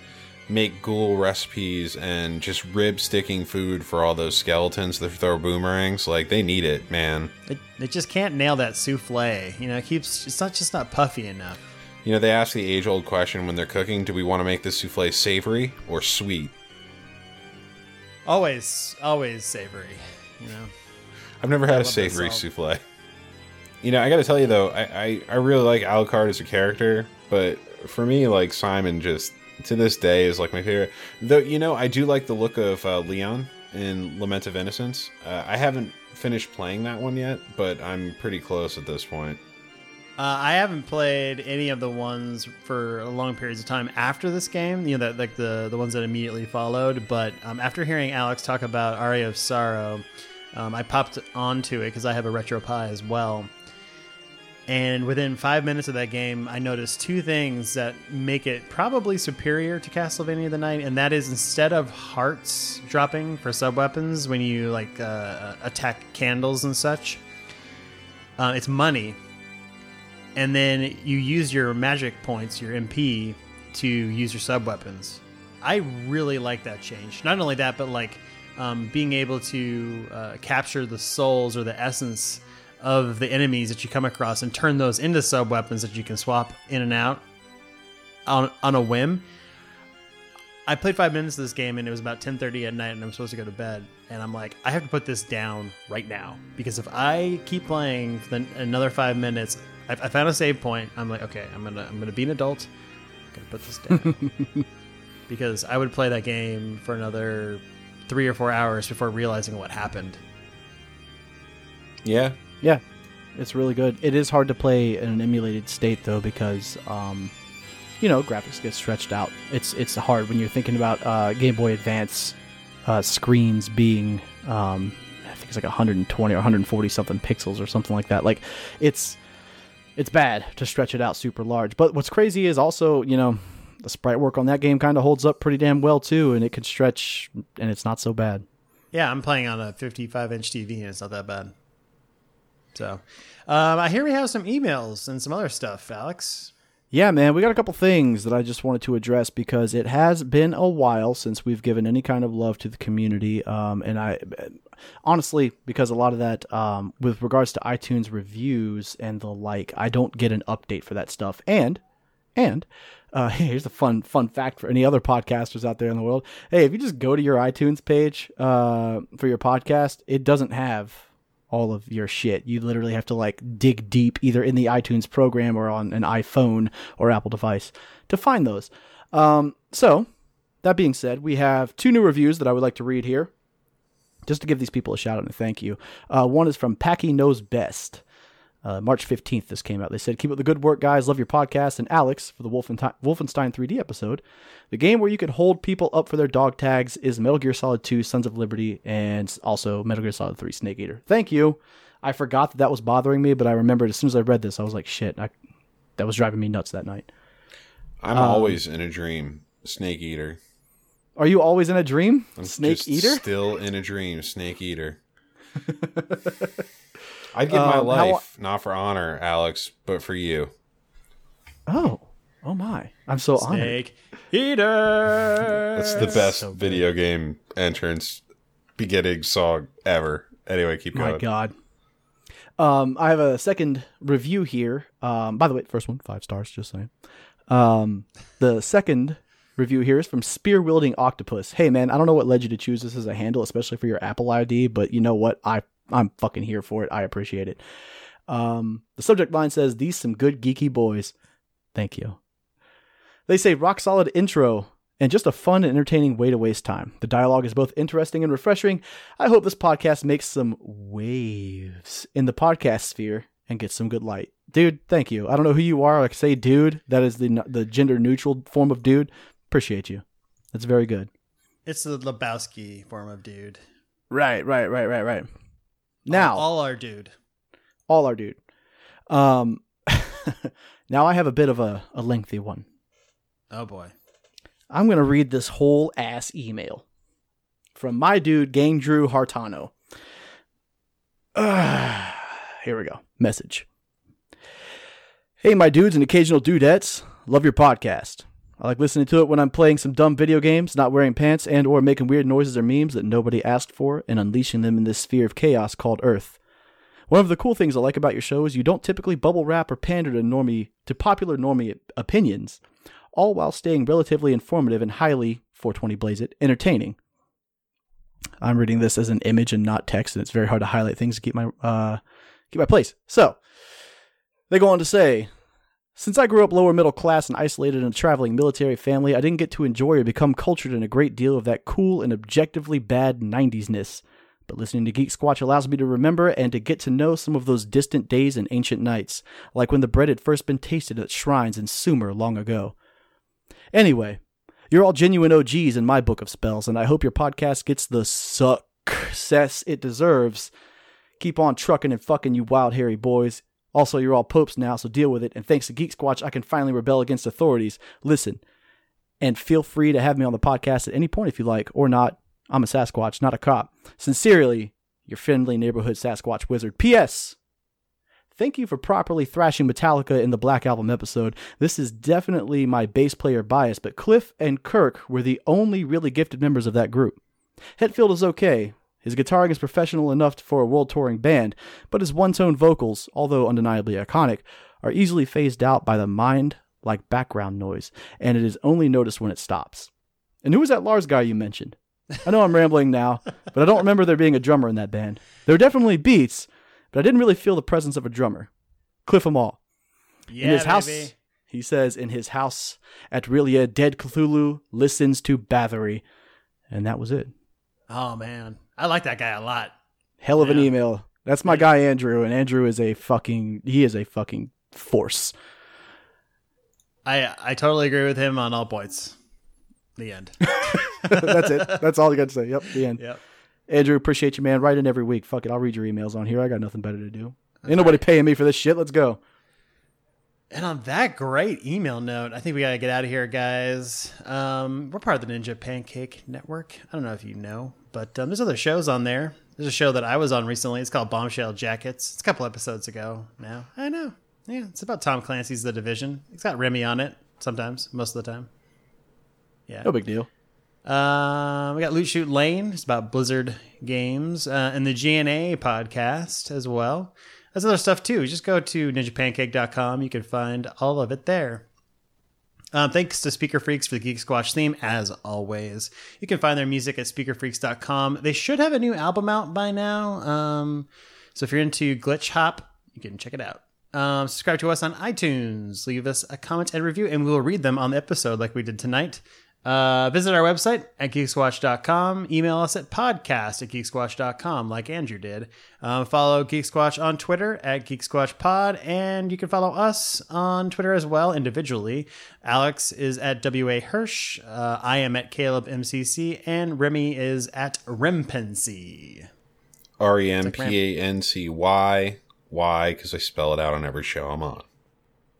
make ghoul recipes and just rib sticking food for all those skeletons that throw boomerangs. Like they need it, man. They, they just can't nail that souffle. You know, it keeps it's not just not puffy enough. You know, they ask the age old question when they're cooking: Do we want to make this souffle savory or sweet? Always, always savory. You know. I've never had a savory souffle. You know, I got to tell you though, I, I I really like Alucard as a character, but for me, like Simon, just to this day is like my favorite. Though you know, I do like the look of uh, Leon in Lament of Innocence. Uh, I haven't finished playing that one yet, but I'm pretty close at this point. Uh, I haven't played any of the ones for long periods of time after this game. You know, that like the the ones that immediately followed. But um, after hearing Alex talk about Aria of Sorrow, um, I popped onto it because I have a RetroPie as well. And within five minutes of that game, I noticed two things that make it probably superior to Castlevania the Night, and that is instead of hearts dropping for sub weapons when you like uh, attack candles and such, uh, it's money and then you use your magic points, your MP, to use your sub weapons. I really like that change. Not only that, but like um, being able to uh, capture the souls or the essence of the enemies that you come across and turn those into sub weapons that you can swap in and out on, on a whim. I played five minutes of this game and it was about 10:30 at night and I'm supposed to go to bed and I'm like I have to put this down right now because if I keep playing for the, another five minutes, I, I found a save point. I'm like okay, I'm gonna I'm gonna be an adult. I'm gonna put this down [laughs] because I would play that game for another three or four hours before realizing what happened. Yeah, Yeah, it's really good. It is hard to play in an emulated state though because, um, you know, graphics get stretched out. It's it's hard when you're thinking about uh, Game Boy Advance uh, screens being, um, I think it's like 120 or 140 something pixels or something like that. Like, it's it's bad to stretch it out super large. But what's crazy is also, you know, the sprite work on that game kind of holds up pretty damn well too, and it can stretch, and it's not so bad. Yeah, I'm playing on a 55 inch TV and it's not that bad. So, um, I hear we have some emails and some other stuff, Alex. Yeah, man, we got a couple things that I just wanted to address because it has been a while since we've given any kind of love to the community. Um, and I honestly, because a lot of that, um, with regards to iTunes reviews and the like, I don't get an update for that stuff. And, and, uh, [laughs] here's a fun fun fact for any other podcasters out there in the world. Hey, if you just go to your iTunes page uh, for your podcast, it doesn't have all of your shit. You literally have to like dig deep either in the iTunes program or on an iPhone or Apple device to find those. Um, so, that being said, we have two new reviews that I would like to read here just to give these people a shout out and a thank you. Uh, one is from Packy Knows Best. Uh, March 15th, this came out. They said, Keep up the good work, guys. Love your podcast. And Alex, for the Wolfenstein, Wolfenstein 3D episode, the game where you could hold people up for their dog tags is Metal Gear Solid 2 Sons of Liberty and also Metal Gear Solid 3 Snake Eater. Thank you. I forgot that that was bothering me, but I remembered as soon as I read this, I was like, shit, I, that was driving me nuts that night. I'm always in a dream. Snake Eater. Are you always in a dream? I'm Snake just Eater? Still in a dream. Snake Eater. [laughs] I'd give my Um, how- life not for honor, Alex, but for you. Oh. Oh my. I'm so honored. Snake Eater. That's the best video game entrance beginning song ever. Anyway, keep going. My God. Um, I have a second review here. Um, by the way, first one, five stars, just saying. Um, the second review here is from Spear Wielding Octopus. Hey man, I don't know what led you to choose this as a handle, especially for your Apple ID, but you know what? I I'm fucking here for it. I appreciate it. Um, the subject line says, "These some good geeky boys." Thank you. They say rock solid intro and just a fun and entertaining way to waste time. The dialogue is both interesting and refreshing. I hope this podcast makes some waves in the podcast sphere and gets some good light. Dude, thank you. I don't know who you are. Like say dude, that is the the gender neutral form of dude. Appreciate you. That's very good. It's the Lebowski form of dude. Right, right, right, right, right. Now, all, all our dude. all our dude. Um [laughs] now I have a bit of a, a lengthy one. Oh boy. I'm going to read this whole ass email from my dude, Gang Drew Hartano. Ah, [sighs] here we go. Message. Hey, my dudes and occasional dudettes. Love your podcast. I like listening to it when I'm playing some dumb video games, not wearing pants, and or making weird noises or memes that nobody asked for, and unleashing them in this sphere of chaos called Earth. One of the cool things I like about your show is you don't typically bubble wrap or pander to normie to popular normie opinions, all while staying relatively informative and highly 420 blaze it entertaining. I'm reading this as an image and not text, and it's very hard to highlight things to keep my uh, keep my place. So they go on to say, since I grew up lower middle class and isolated in a traveling military family, I didn't get to enjoy or become cultured in a great deal of that cool and objectively bad 90s ness. But listening to GeekSquatch allows me to remember and to get to know some of those distant days and ancient nights, like when the bread had first been tasted at shrines in Sumer long ago. Anyway, you're all genuine OGs in my book of spells, and I hope your podcast gets the success it deserves. Keep on trucking and fucking, you wild hairy boys. Also, you're all popes now, so deal with it. And thanks to GeekSquatch, I can finally rebel against authorities. Listen, and feel free to have me on the podcast at any point if you like, or not. I'm a Sasquatch, not a cop. Sincerely, your friendly neighborhood Sasquatch wizard. P.S. Thank you for properly thrashing Metallica in the Black Album episode. This is definitely my bass player bias, but Cliff and Kirk were the only really gifted members of that group. Hetfield is okay. His guitaring is professional enough for a world touring band, but his one tone vocals, although undeniably iconic, are easily phased out by the mind like background noise, and it is only noticed when it stops. And who was that Lars guy you mentioned? I know I'm rambling now, but I don't remember there being a drummer in that band. There were definitely beats, but I didn't really feel the presence of a drummer. Cliff all. Yeah, in his house, he says, in his house at R'lyeh, dead Cthulhu listens to Bathory. And that was it. Oh man, I like that guy a lot. Hell of an email. That's my guy Andrew, and Andrew is a fucking he is a fucking force. I I totally agree with him on all points. The end. [laughs] That's it. [laughs] That's all I got to say. Yep, the end. yep. Andrew, appreciate you, man. Write in every week. Fuck it, I'll read your emails on here. I got nothing better to do. Ain't nobody paying me for this shit. Let's go. And on that great email note, I think we got to get out of here, guys. Um, we're part of the Ninja Pancake Network. I don't know if you know, but um, there's other shows on there. There's a show that I was on recently. It's called Bombshell Jackets. It's a couple episodes ago now. I know. Yeah, it's about Tom Clancy's The Division. It's got Remy on it sometimes, most of the time. Yeah. No big deal. Uh, we got Loot Shoot Lane. It's about Blizzard games uh, and the GNA podcast as well. There's other stuff too. Just go to ninjapancake.com. You can find all of it there. Um, thanks to SpekrFreks for the GeekSquatch theme, as always. You can find their music at spekrfreks.com. They should have a new album out by now. Um, so if you're into glitch hop, you can check it out. Um, subscribe to us on iTunes. Leave us a comment and review, and we will read them on the episode like we did tonight. Uh, visit our website at geeksquatch.com. Email us at podcast at geeksquatch.com, like Andrew did. Um, follow GeekSquatch on Twitter at geeksquatchpod, and you can follow us on Twitter as well individually. Alex is at WA Hirsch. Uh, I am at Caleb MCC, and Remy is at Rempancy. R E M P A N C Y. Why? Because I spell it out on every show I'm on.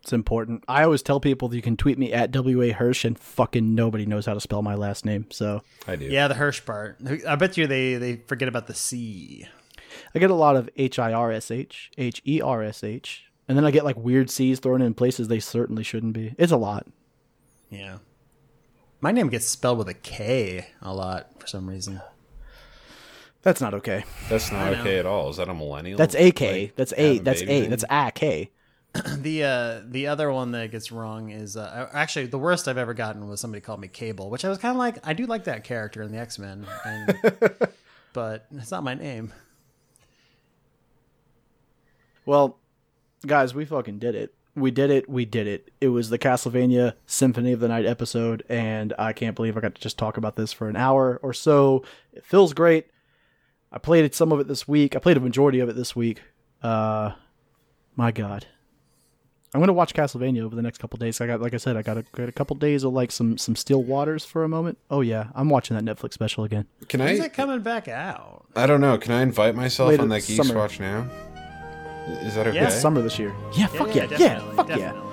It's important. I always tell people that you can tweet me at WA Hirsch and fucking nobody knows how to spell my last name. So I do. Yeah, the Hirsch part. I bet you they, they forget about the C. I get a lot of H I R S H, H E R S H, and then I get like weird C's thrown in places they certainly shouldn't be. It's a lot. Yeah. My name gets spelled with a K a lot for some reason. That's not okay. That's not okay at all. Is that a millennial? That's A K. Like, That's A. That's baby A. name? That's A K. [clears throat] The uh, the other one that gets wrong is uh, actually the worst I've ever gotten was somebody called me Cable, which I was kind of like I do like that character in the X Men, [laughs] but it's not my name. Well, guys, we fucking did it. We did it. We did it. It was the Castlevania Symphony of the Night episode, and I can't believe I got to just talk about this for an hour or so. It feels great. I played some of it this week. I played a majority of it this week. Uh, my God, I'm gonna watch Castlevania over the next couple days. I got, like I said, I got a, got a couple days of like some some still waters for a moment. Oh yeah, I'm watching that Netflix special again. Can When's I? it coming back out? I don't know. Can I invite myself Later on that Geek summer. Watch now? Is that okay? Yeah. It's summer this year. Yeah, fuck yeah, yeah, definitely, fuck definitely. yeah.